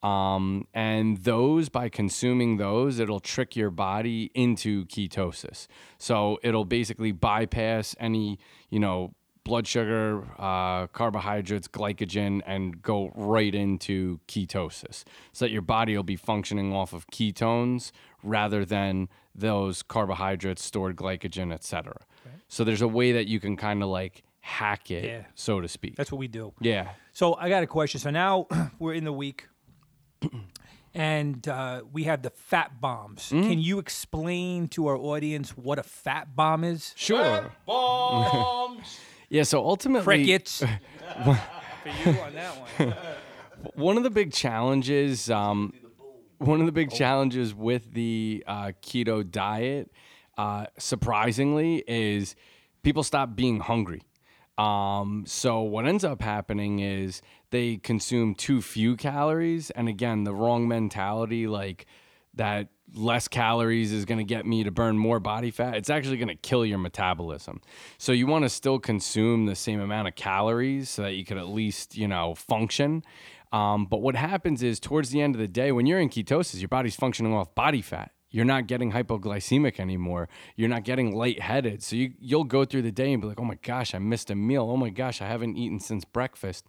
Um, and those, by consuming those, it'll trick your body into ketosis. So it'll basically bypass any, you know, blood sugar, uh, carbohydrates, glycogen, and go right into ketosis. So that your body will be functioning off of ketones rather than those carbohydrates, stored glycogen, etc. Right. So there's a way that you can kind of like hack it, yeah. so to speak. That's what we do. Yeah. So I got a question. So now we're in the week. And uh, we have the fat bombs. Mm. Can you explain to our audience what a fat bomb is? Sure. Fat bombs. Yeah, so ultimately, crickets. for you on that one. one of the big challenges, um, one of the big challenges with the uh, keto diet, uh, surprisingly, is people stop being hungry. Um, so what ends up happening is they consume too few calories, and again, the wrong mentality, like that less calories is going to get me to burn more body fat, it's actually going to kill your metabolism. So you want to still consume the same amount of calories so that you can at least, you know, function. Um, but what happens is towards the end of the day, when you're in ketosis, your body's functioning off body fat. You're not getting hypoglycemic anymore. You're not getting lightheaded. So you, you'll go through the day and be like, oh my gosh, I missed a meal. Oh my gosh, I haven't eaten since breakfast.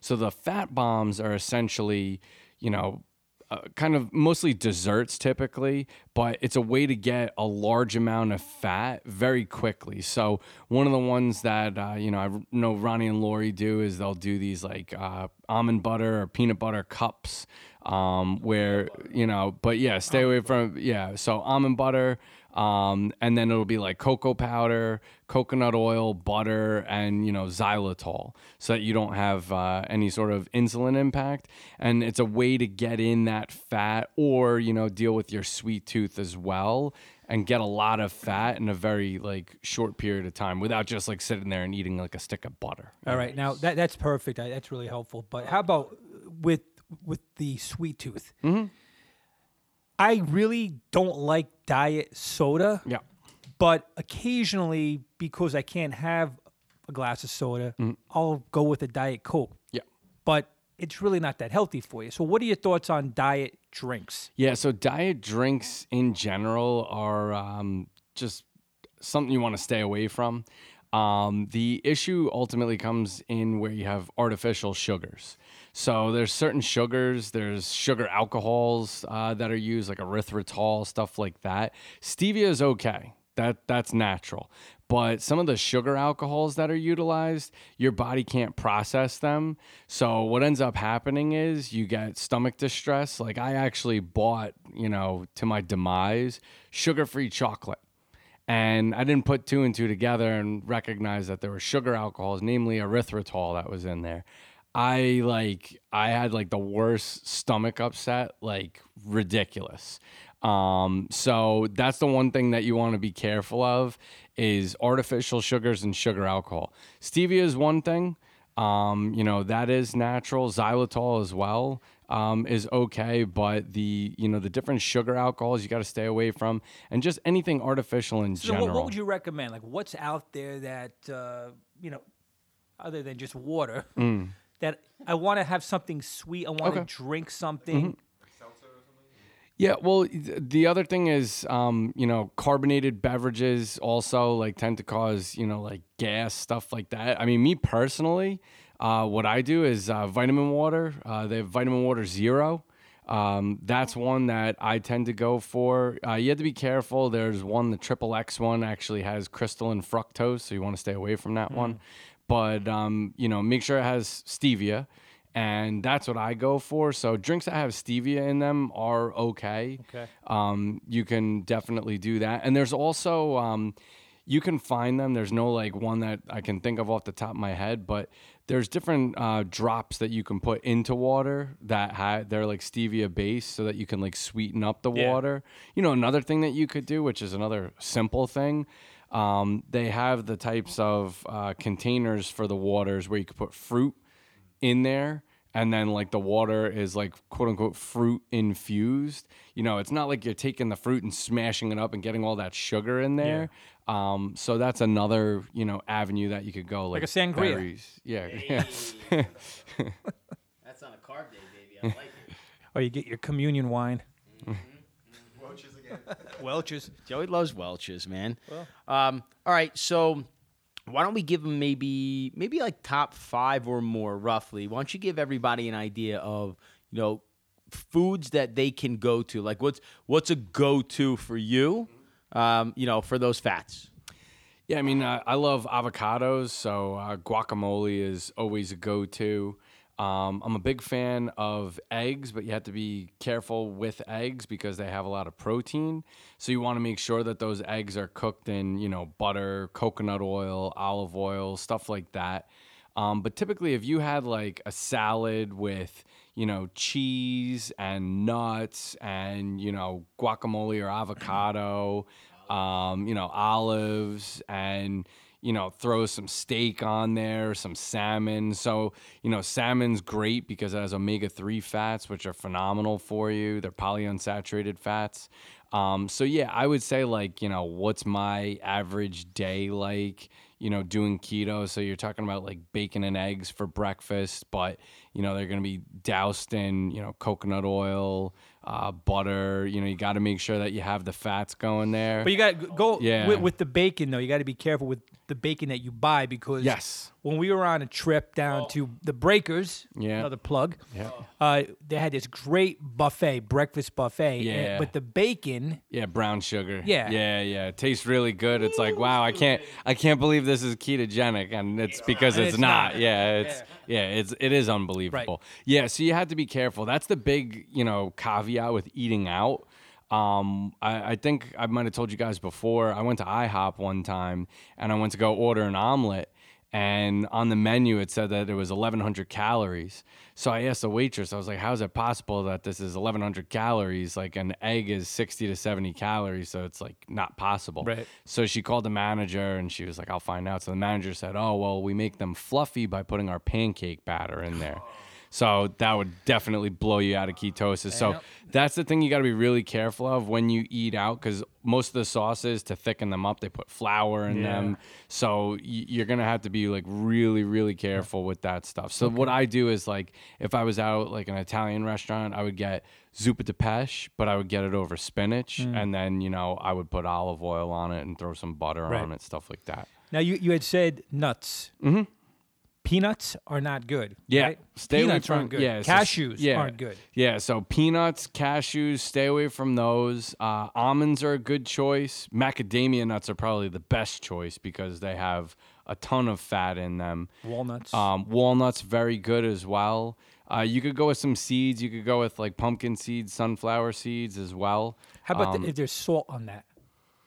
So the fat bombs are essentially, you know, uh, kind of mostly desserts typically, but it's a way to get a large amount of fat very quickly. So one of the ones that uh, you know I know Ronnie and Lori do is they'll do these like uh, almond butter or peanut butter cups, um, where you know, but yeah, stay away from yeah. So almond butter. Um, and then it'll be like cocoa powder, coconut oil, butter, and you know xylitol, so that you don't have uh, any sort of insulin impact. And it's a way to get in that fat, or you know deal with your sweet tooth as well, and get a lot of fat in a very like short period of time without just like sitting there and eating like a stick of butter. All right, now that that's perfect. That's really helpful. But how about with with the sweet tooth? Mm-hmm. I really don't like diet soda. Yeah. But occasionally, because I can't have a glass of soda, I'll go with a diet coke. Yeah. But it's really not that healthy for you. So, what are your thoughts on diet drinks? Yeah, so diet drinks in general are um, just something you want to stay away from. Um, the issue ultimately comes in where you have artificial sugars. So there's certain sugars, there's sugar alcohols uh, that are used, like erythritol, stuff like that. Stevia is okay. That that's natural. But some of the sugar alcohols that are utilized, your body can't process them. So what ends up happening is you get stomach distress. Like I actually bought, you know, to my demise, sugar-free chocolate and I didn't put two and two together and recognize that there were sugar alcohols, namely erythritol, that was in there. I like I had like the worst stomach upset, like ridiculous. Um, so that's the one thing that you want to be careful of is artificial sugars and sugar alcohol. Stevia is one thing. Um, you know, that is natural. Xylitol as well um, is okay, but the you know the different sugar alcohols you got to stay away from, and just anything artificial in So, general. what, what would you recommend? Like, what's out there that uh, you know, other than just water, that I want to have something sweet. I want Okay. Mm-hmm. to drink something. Yeah, well, the other thing is, um, you know, carbonated beverages also like tend to cause, you know, like gas stuff like that. I mean, me personally, uh, what I do is uh, vitamin water. Uh, they have vitamin water zero. Um, that's one that I tend to go for. Uh, you have to be careful. There's one, the triple X one, actually has crystalline fructose, so you want to stay away from that one. But um, you know, make sure it has stevia and that's what I go for. So drinks that have stevia in them are okay. Okay. Um, you can definitely do that. And there's also um, you can find them. There's no like one that I can think of off the top of my head, but there's different uh, drops that you can put into water that ha- they're like stevia based, so that you can like sweeten up the Yeah. water. You know, another thing that you could do, which is another simple thing. Um, they have the types of uh, containers for the waters where you could put fruit in there and then like the water is like quote unquote fruit infused you know it's not like you're taking the fruit and smashing it up and getting all that sugar in there um so that's another you know avenue that you could go like, a sangria. berries. yeah yeah That's on a carb day, baby. I like it. Or you get your communion wine. Roaches again. Welch's. Joey loves Welch's, man. Um, all right, so why don't we give them maybe maybe like top five or more roughly? Why don't you give everybody an idea of you know foods that they can go to? Like what's what's a go to for you? Um, you know, for those fats. Yeah, I mean, uh, I love avocados, so uh, guacamole is always a go-to. Um, I'm a big fan of eggs, but you have to be careful with eggs because they have a lot of protein. So you want to make sure that those eggs are cooked in, you know, butter, coconut oil, olive oil, stuff like that. Um, but typically, if you had like a salad with, you know, cheese and nuts and, you know, guacamole or avocado, um, you know, olives and, you know, throw some steak on there, some salmon. So, you know, salmon's great because it has omega 3 fats, which are phenomenal for you. They're polyunsaturated fats. Um, so, yeah, I would say, like, you know, what's my average day like? you know, doing keto. So you're talking about like bacon and eggs for breakfast, but you know they're going to be doused in you know coconut oil, uh, butter. You know, you got to make sure that you have the fats going there. But you got to go Yeah. with, with the bacon though. You got to be careful with the bacon that you buy because Yes. when we were on a trip down to the Breakers, Yeah. another plug, Yeah. uh, they had this great buffet, breakfast buffet. and- but the bacon, Yeah, brown sugar. Yeah. yeah, yeah. It tastes really good. It's like, wow, I can't, I can't believe this is ketogenic, and it's because And it's, it's not. not. Yeah, it's yeah, it's it is unbelievable. Yeah, so you have to be careful. That's the big, you know, caveat with eating out. Um, I, I think I might have told you guys before. I went to IHOP one time, and I went to go order an omelet. And on the menu, it said that it was 1,100 calories. So I asked the waitress, I was like, how is it possible that this is 1,100 calories? Like an egg is 60 to 70 calories. So it's like not possible. Right. So she called the manager and she was like, I'll find out. So the manager said, Oh, well, we make them fluffy by putting our pancake batter in there. So that would definitely blow you out of ketosis. So Yep. that's the thing you got to be really careful of when you eat out because most of the sauces to thicken them up, they put flour in Yeah. them. So you're gonna have to be like really, really careful with that stuff. So what I do is like if I was out like an Italian restaurant, I would get zuppa de pesce, but I would get it over spinach, Mm. and then you know I would put olive oil on it and throw some butter Right. on it, stuff like that. Now you, you had said nuts. Mm-hmm. Peanuts are not good. Yeah, right? stay away peanuts from aren't good. Yeah, so- Cashews yeah, aren't good. Yeah, so peanuts, cashews, stay away from those. Uh, almonds are a good choice. Macadamia nuts are probably the best choice because they have a ton of fat in them. Walnuts. Um, walnuts very good as well. Uh, you could go with some seeds. You could go with like pumpkin seeds, sunflower seeds as well. How about um, the, if there's salt on that,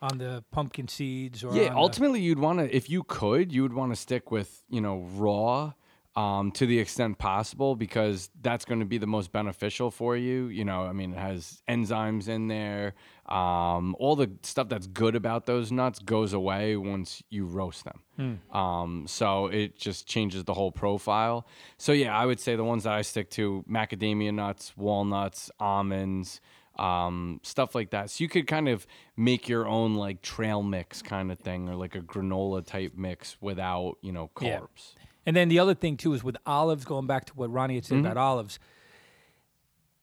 on the pumpkin seeds or Yeah, on the- ultimately, you'd want to, if you could, you would want to stick with, you know, raw um, to the extent possible because that's going to be the most beneficial for you. You know, I mean, it has enzymes in there. Um, all the stuff that's good about those nuts goes away once you roast them. Um, so it just changes the whole profile. So, yeah, I would say the ones that I stick to macadamia nuts, walnuts, almonds um, stuff like that. So you could kind of make your own like trail mix kind of thing, or like a granola type mix without you know Yeah. carbs. And then the other thing too is with olives, going back to what Ronnie had said Mm-hmm. about olives,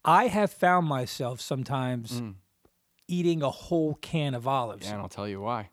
I have found myself sometimes eating a whole can of olives. Mm. And I'll tell you why.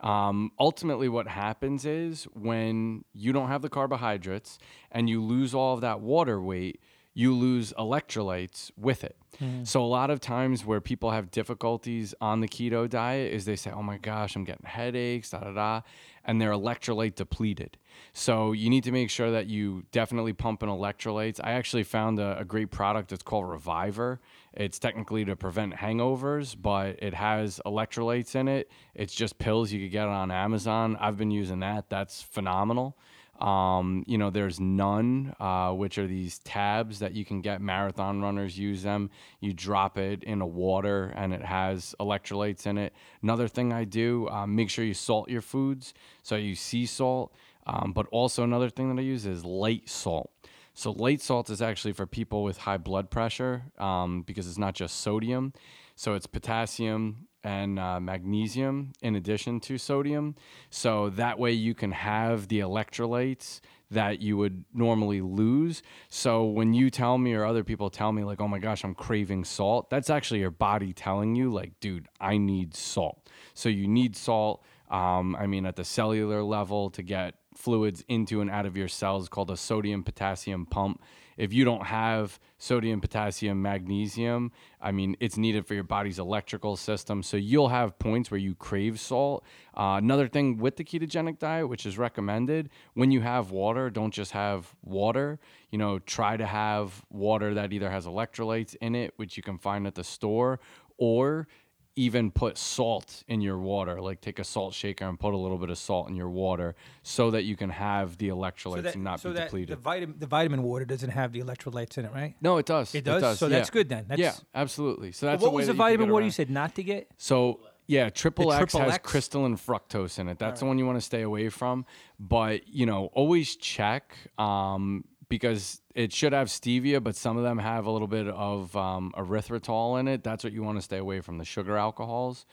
Um, ultimately, what happens is when you don't have the carbohydrates and you lose all of that water weight, you lose electrolytes with it. Hmm. So, a lot of times where people have difficulties on the keto diet is they say, Oh my gosh, I'm getting headaches, da da da, and they're electrolyte depleted. So, you need to make sure that you definitely pump in electrolytes. I actually found a, a great product. It's called Reviver. It's technically to prevent hangovers, but it has electrolytes in it. It's just pills you could get on Amazon. I've been using that. That's phenomenal. Um, you know, there's Nuun, uh, which are these tabs that you can get. Marathon runners use them. You drop it in a water and it has electrolytes in it. Another thing I do, um, make sure you salt your foods. So use sea salt. Um, but also another thing that I use is light salt. So light salt is actually for people with high blood pressure um, because it's not just sodium. So it's potassium and uh, magnesium in addition to sodium. So that way you can have the electrolytes that you would normally lose. So when you tell me or other people tell me like, "Oh my gosh, I'm craving salt," that's actually your body telling you like, "Dude, I need salt." So you need salt. Um, I mean, at the cellular level to get fluids into and out of your cells called a sodium potassium pump. If you don't have sodium, potassium, magnesium, I mean, it's needed for your body's electrical system. So you'll have points where you crave salt. Uh, another thing with the ketogenic diet, which is recommended, when you have water, don't just have water. You know, try to have water that either has electrolytes in it, which you can find at the store, or even put salt in your water like take a salt shaker and put a little bit of salt in your water so that you can have the electrolytes and not so be that depleted the vitamin the vitamin water doesn't have the electrolytes in it, right? no it does It does? So that's good then. yeah absolutely so that's what was the that vitamin water you said not to get? So yeah, triple X has X? crystalline fructose in it. That's the one you want to stay away from. But you know, always check um, because it should have stevia, but some of them have a little bit of um, erythritol in it. That's what you want to stay away from the sugar alcohols.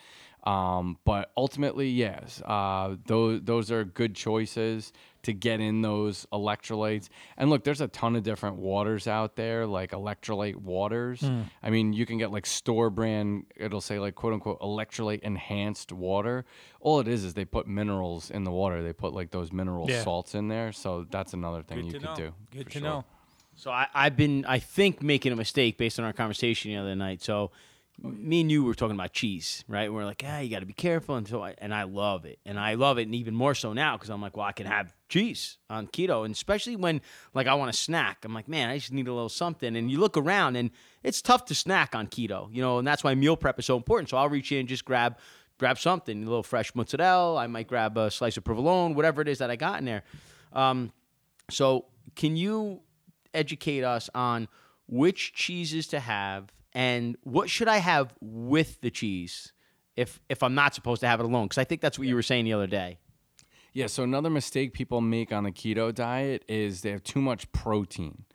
Um, but ultimately, yes, uh, those those are good choices to get in those electrolytes. And look, there's a ton of different waters out there, like electrolyte waters. Hmm. I mean, you can get like store brand. It'll say like quote unquote electrolyte enhanced water. All it is is they put minerals in the water. They put like those mineral Yeah. salts in there. So that's another thing you could do. Good to sure. know. So I, I've been, I think, making a mistake based on our conversation the other night. So me and you were talking about cheese, right? we're like, ah, you got to be careful. And so, I, and I love it, and I love it, and even more so now because I'm like, well, I can have cheese on keto, and especially when like I want a snack, I'm like, man, I just need a little something. And you look around, and it's tough to snack on keto, you know, and that's why meal prep is so important. So I'll reach in and just grab. Grab something, a little fresh mozzarella. I might grab a slice of provolone, whatever it is that I got in there. Um, so, can you educate us on which cheeses to have and what should I have with the cheese if if I'm not supposed to have it alone? Because I think that's what you were saying the other day. Yeah, so another mistake people make on the keto diet is they have too much protein.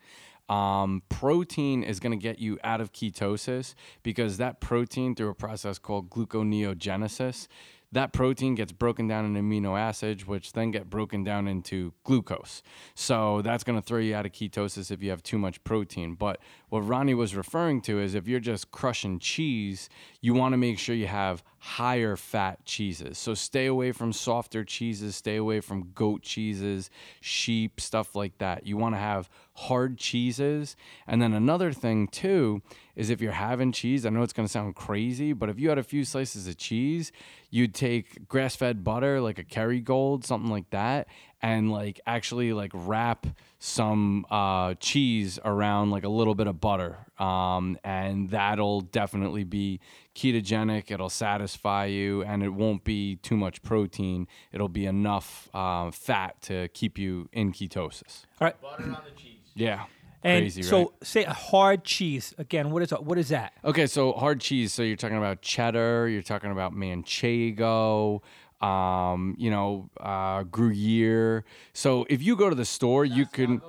Um, protein is going to get you out of ketosis because that protein, through a process called gluconeogenesis, that protein gets broken down into amino acids, which then get broken down into glucose. So that's going to throw you out of ketosis if you have too much protein. But what Ronnie was referring to is if you're just crushing cheese, you want to make sure you have higher fat cheeses. So stay away from softer cheeses, stay away from goat cheeses, sheep, stuff like that. You want to have hard cheeses. And then another thing too is if you're having cheese, I know it's going to sound crazy, but if you had a few slices of cheese, you'd take grass-fed butter like a Kerrygold, something like that, and like actually like wrap some uh, cheese around like a little bit of butter um, and that'll definitely be ketogenic it'll satisfy you and it won't be too much protein it'll be enough uh, fat to keep you in ketosis All right. Butter on the cheese. yeah And crazy so, right say a hard cheese. Again, what is what is that? Okay, so hard cheese. So you're talking about cheddar. You're talking about manchego. Um, you know, uh, Gruyere. So if you go to the store, you can.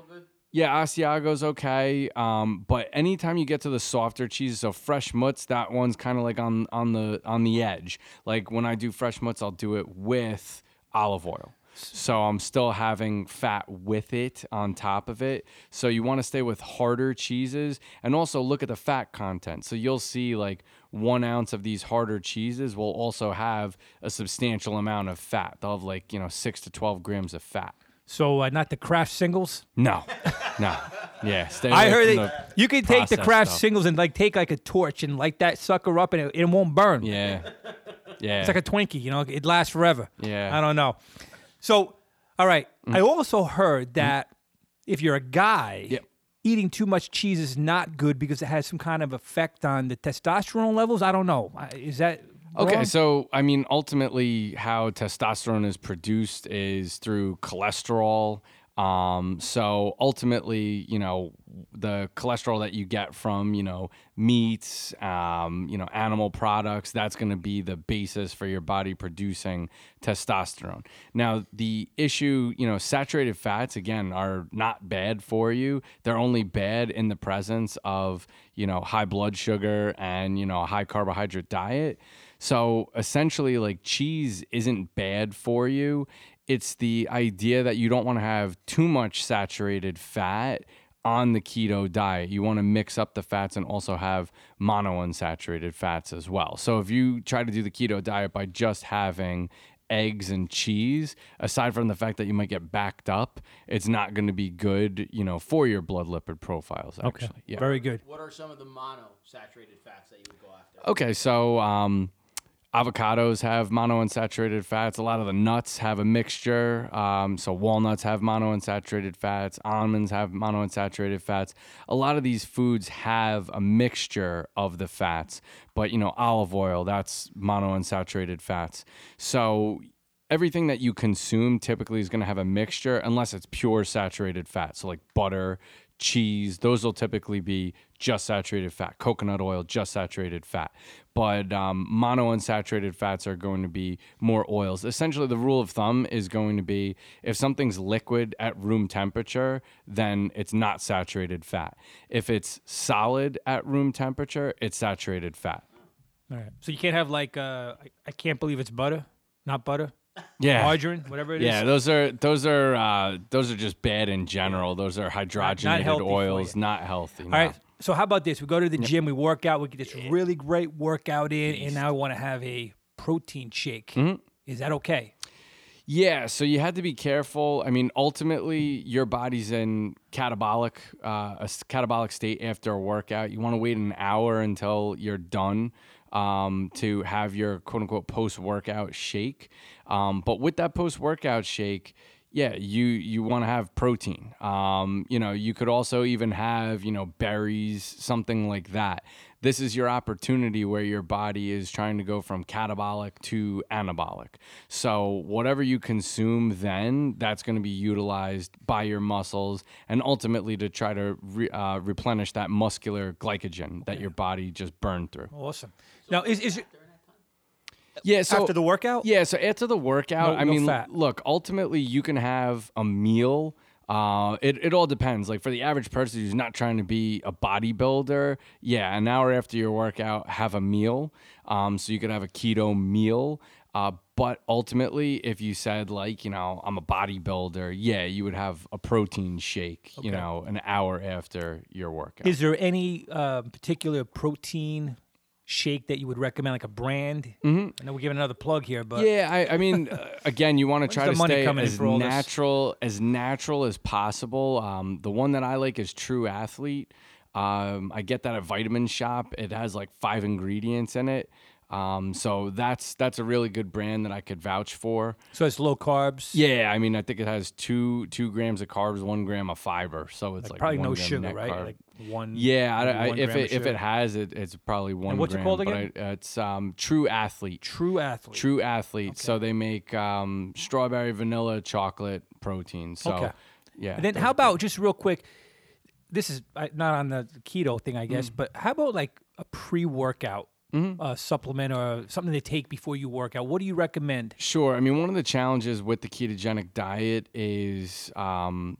Yeah, Asiago's okay. Um, but anytime you get to the softer cheeses, so fresh mutts, that one's kind of like on on the on the edge. Like when I do fresh mutts, I'll do it with olive oil. So I'm still having fat with it on top of it. So you want to stay with harder cheeses and also look at the fat content. So you'll see like one ounce of these harder cheeses will also have a substantial amount of fat. They'll have like, you know, six to 12 grams of fat. So uh, not the Kraft singles. No, no. Yeah. Stay I heard the you can take the Kraft stuff. singles and like take like a torch and light that sucker up and it, it won't burn. Yeah. Yeah. It's like a Twinkie, you know, it lasts forever. Yeah. I don't know. So, all right. Mm. I also heard that if you're a guy, Yep. eating too much cheese is not good because it has some kind of effect on the testosterone levels. I don't know. Is that Okay, wrong? so I mean, ultimately, how testosterone is produced is through cholesterol. Um, so ultimately, you know, the cholesterol that you get from, you know, meats, um, you know, animal products, that's going to be the basis for your body producing testosterone. Now, the issue, you know, saturated fats, again, are not bad for you. They're only bad in the presence of, you know, high blood sugar and, you know, a high carbohydrate diet. So essentially, like cheese isn't bad for you. It's the idea that you don't want to have too much saturated fat on the keto diet. You want to mix up the fats and also have monounsaturated fats as well. So if you try to do the keto diet by just having eggs and cheese, aside from the fact that you might get backed up, it's not going to be good, you know, for your blood lipid profiles Okay. actually. Yeah. Very good. What are some of the monosaturated fats that you would go after? Okay, so um, avocados have monounsaturated fats. A lot of the nuts have a mixture. Um, so walnuts have monounsaturated fats. Almonds have monounsaturated fats. A lot of these foods have a mixture of the fats, but you know, olive oil that's monounsaturated fats. So everything that you consume typically is going to have a mixture unless it's pure saturated fat. So like butter, cheese, those will typically be just saturated fat. Coconut oil, just saturated fat. But um, monounsaturated fats are going to be more oils. Essentially, the rule of thumb is going to be if something's liquid at room temperature, then it's not saturated fat. If it's solid at room temperature, it's saturated fat. All right. So you can't have like uh, I, I can't believe it's butter, not butter, Yeah. margarine, whatever it is. Yeah, those are those are uh, those are just bad in general. Those are hydrogenated healthy for oils, you. not healthy. All right. So how about this? We go to the gym, we work out, we get this Mm-hmm. really great workout in, and now I want to have a protein shake. Is that okay? Yeah, so you had to be careful. I mean, ultimately, your body's in catabolic, uh, a s- catabolic state after a workout. You want to wait an hour until you're done um, to have your quote unquote post workout shake. Um, but with that post workout shake, yeah, you you want to have protein. Um, you know, you could also even have you know berries, something like that. This is your opportunity where your body is trying to go from catabolic to anabolic. So whatever you consume then, that's going to be utilized by your muscles and ultimately to try to re, uh, replenish that muscular glycogen that your body just burned through. Awesome. Now, is, is Yeah, so after the workout? Yeah, so after the workout, No- I no mean, fat. look, ultimately you can have a meal Uh, it, it all depends. Like for the average person who's not trying to be a bodybuilder, yeah, an hour after your workout, have a meal. Um, so you could have a keto meal. Uh, but ultimately, if you said like, you know, I'm a bodybuilder, yeah, you would have a protein shake, you know, an hour after your workout. Is there any uh, particular protein shake that you would recommend, like a brand? Mm-hmm. I know we're giving another plug here, but yeah, I, I mean, uh, again, you want to try to stay as for all this? natural as natural as possible. Um, the one that I like is True Athlete. Um, I get that at Vitamin Shoppe. It has like five ingredients in it. Um, so that's that's a really good brand that I could vouch for. so it's low carbs. Yeah, I mean, I think it has two two grams of carbs, one gram of fiber. So it's like, probably one no sugar, right? carb. Like one. yeah, I, I, one if it if it has it, it's probably one. what's it gram, called but again? I, it's um, True Athlete. True athlete. True Athlete. So they make um, strawberry, vanilla, chocolate protein. So Okay. yeah. And then how about just real quick? This is not on the keto thing, I Mm. guess, but how about like a pre-workout Mm-hmm. uh, supplement or something to take before you work out? What do you recommend? Sure. I mean, one of the challenges with the ketogenic diet is um,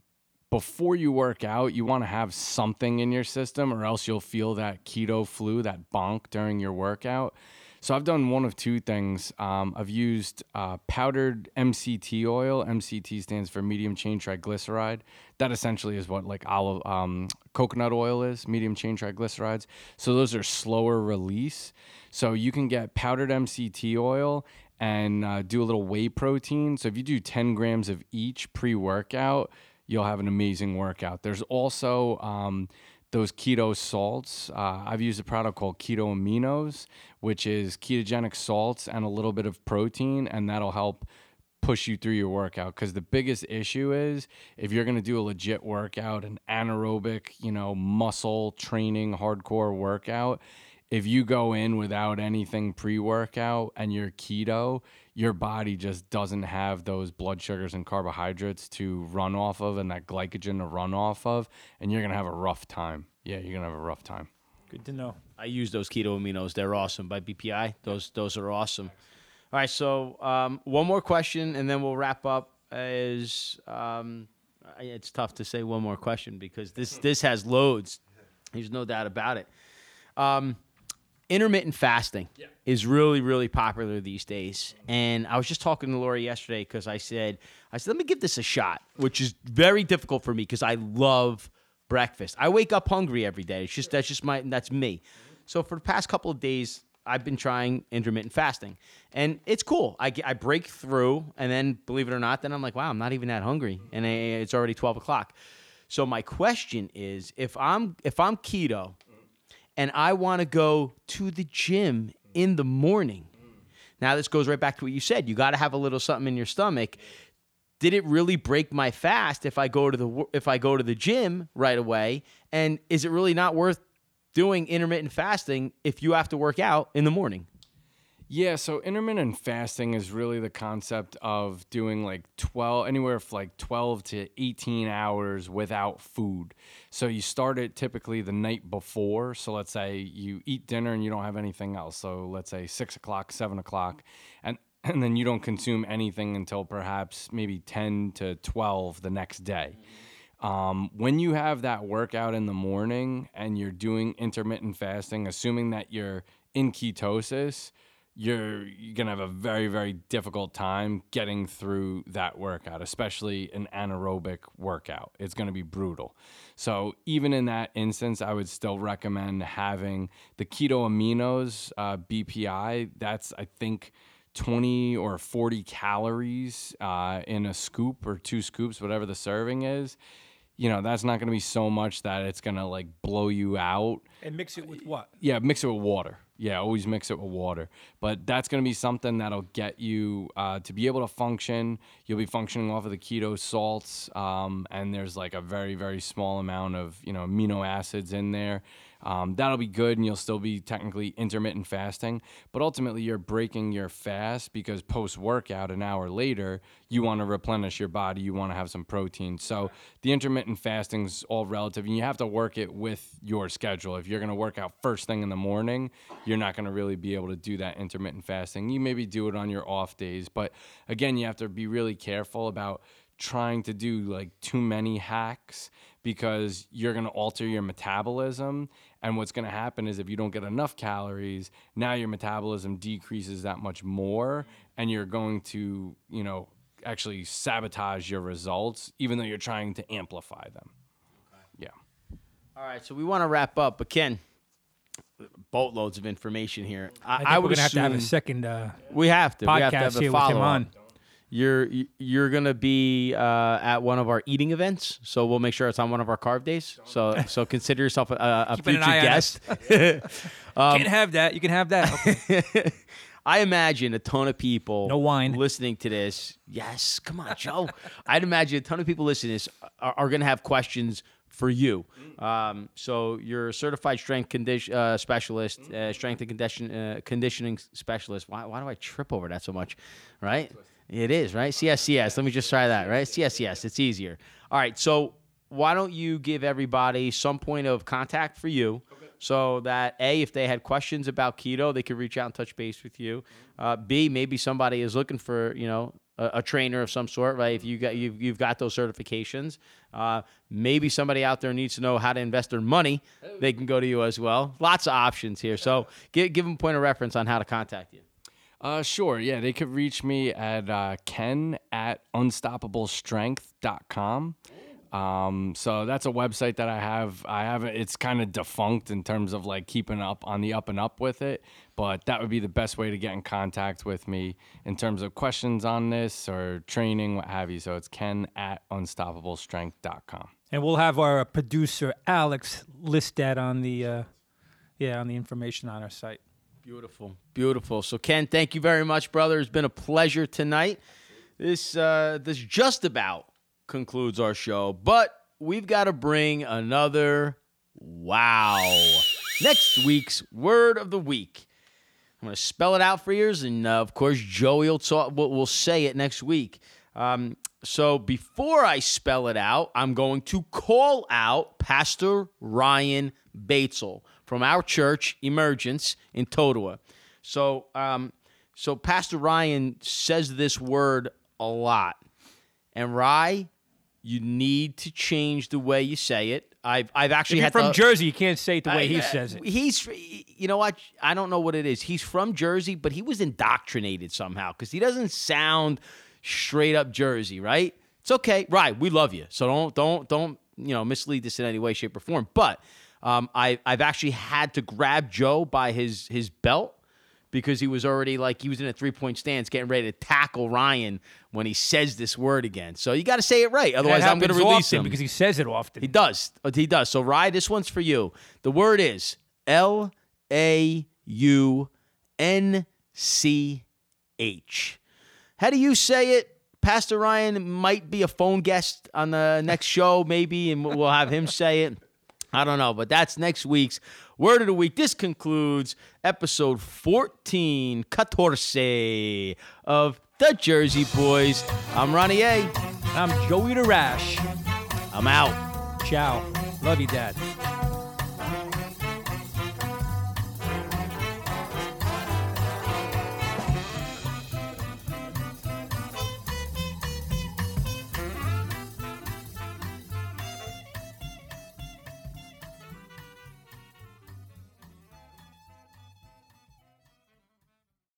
before you work out, you want to have something in your system, or else you'll feel that keto flu, that bonk during your workout. So I've done one of two things. Um, I've used uh, powdered MCT oil. MCT stands for medium chain triglyceride. That essentially is what like olive um, coconut oil is, medium chain triglycerides. So those are slower release. So you can get powdered MCT oil and uh, do a little whey protein. So if you do 10 grams of each pre workout, you'll have an amazing workout. There's also um, those keto salts. Uh, I've used a product called Keto Aminos, which is ketogenic salts and a little bit of protein, and that'll help push you through your workout. Because the biggest issue is if you're going to do a legit workout, an anaerobic, you know, muscle training, hardcore workout, if you go in without anything pre workout and you're keto, your body just doesn't have those blood sugars and carbohydrates to run off of and that glycogen to run off of, and you're going to have a rough time. Yeah, you're going to have a rough time. Good to know. I use those keto aminos. They're awesome by BPI. Those those are awesome. All right, so um, one more question, and then we'll wrap up. Is um, it's tough to say one more question because this this has loads. There's no doubt about it. Um, intermittent fasting is really really popular these days. And i was just talking to laura yesterday because i said i said let me give this a shot which is very difficult for me because i love breakfast. I wake up hungry every day. It's just that's just my that's me. So for the past couple of days i've been trying intermittent fasting. And it's cool. I, get- I break through and then believe it or not then i'm like wow i'm not even that hungry. And I- it's already 12 o'clock. So my question is if i'm if i'm keto and I want to go to the gym in the morning. Now, this goes right back to what you said. You got to have a little something in your stomach. Did it really break my fast if I go to the if I go to the gym right away? And is it really not worth doing intermittent fasting if you have to work out in the morning? Yeah, so intermittent fasting is really the concept of doing like 12 anywhere from like 12 to 18 hours without food. So you start it typically the night before. So let's say you eat dinner and you don't have anything else. So let's say six o'clock, seven o'clock, and and then you don't consume anything until perhaps maybe 10 to 12 the next day. Um, when you have that workout in the morning and you're doing intermittent fasting, assuming that you're in ketosis, you're, you're gonna have a very very difficult time getting through that workout, especially an anaerobic workout. It's gonna be brutal. So even in that instance, I would still recommend having the keto aminos uh, BPI. That's I think. 20 or 40 calories uh, in a scoop or two scoops, whatever the serving is, you know, that's not going to be so much that it's going to like blow you out. And mix it with what? Yeah, mix it with water. Yeah, always mix it with water. But that's going to be something that'll get you uh, to be able to function. You'll be functioning off of the keto salts, um, and there's like a very, very small amount of you know amino acids in there. Um, that'll be good, and you'll still be technically intermittent fasting. But ultimately, you're breaking your fast because post workout, an hour later, you want to replenish your body. You want to have some protein. So the intermittent fasting's all relative, and you have to work it with your schedule. If you're going to work out first thing in the morning, you're not going to really be able to do that intermittent fasting. You maybe do it on your off days, but again, you have to be really careful about trying to do like too many hacks because you're going to alter your metabolism and what's going to happen is if you don't get enough calories now your metabolism decreases that much more and you're going to you know actually sabotage your results even though you're trying to amplify them yeah All right, so we want to wrap up, but Ken, boatloads of information here. I, I think I we're would gonna have to have a second uh, We have to. we have to have a here with him follow on. You're you're gonna be uh, at one of our eating events, so we'll make sure it's on one of our carb days. So so consider yourself a, a future guest. Can't have that. You can have that. Okay. I imagine a ton of people No wine. listening to this. Yes, come on, Joe. I'd imagine a ton of people listening to this are, are going to have questions for you. Um, so you're a certified strength condition uh, specialist, uh, strength and condition uh, conditioning specialist. Why, why do I trip over that so much? Right? It is right. CSCS. Let me just try that. Right? CSCS. It's easier. All right. So why don't you give everybody some point of contact for you? So that a, if they had questions about keto, they could reach out and touch base with you. Uh, B, maybe somebody is looking for you know a, a trainer of some sort, right? If you got you've, you've got those certifications, uh, maybe somebody out there needs to know how to invest their money. They can go to you as well. Lots of options here. So give give them a point of reference on how to contact you. Uh, sure. Yeah, they could reach me at uh, ken at unstoppablestrength.com. Um, so that's a website that I have. I have it. It's kind of defunct in terms of like keeping up on the up and up with it. But that would be the best way to get in contact with me in terms of questions on this or training, what have you. So it's ken at unstoppablestrength.com. and we'll have our producer Alex list that on the uh, yeah on the information on our site. Beautiful, beautiful. So Ken, thank you very much, brother. It's been a pleasure tonight. This uh, this just about concludes our show, but we've got to bring another wow. Next week's word of the week. I'm going to spell it out for you, and uh, of course, Joey will, talk, will, will say it next week. Um, so before I spell it out, I'm going to call out Pastor Ryan Batesel from our church, Emergence in Totowa. So, um, so Pastor Ryan says this word a lot, and Rye, you need to change the way you say it. I've I've actually If you're had from to, Jersey, you can't say it the way he uh, says it. He's, you know what? I don't know what it is. He's from Jersey, but he was indoctrinated somehow because he doesn't sound straight up Jersey, right? It's okay, right? We love you, so don't don't don't you know mislead this in any way, shape, or form. But um, I I've actually had to grab Joe by his his belt because he was already like he was in a three point stance, getting ready to tackle Ryan when he says this word again. So you got to say it right, otherwise I'm going to release him because he says it often. he does. He does. So, Rye, this one's for you. The word is L A U N C H. How do you say it? Pastor Ryan might be a phone guest on the next show, maybe, and we'll have him say it. I don't know, but that's next week's word of the week. This concludes episode 14, 14 of the Jersey Boys. I'm Ronnie A. I'm Joey the Rash. I'm out. Ciao. Love you, Dad.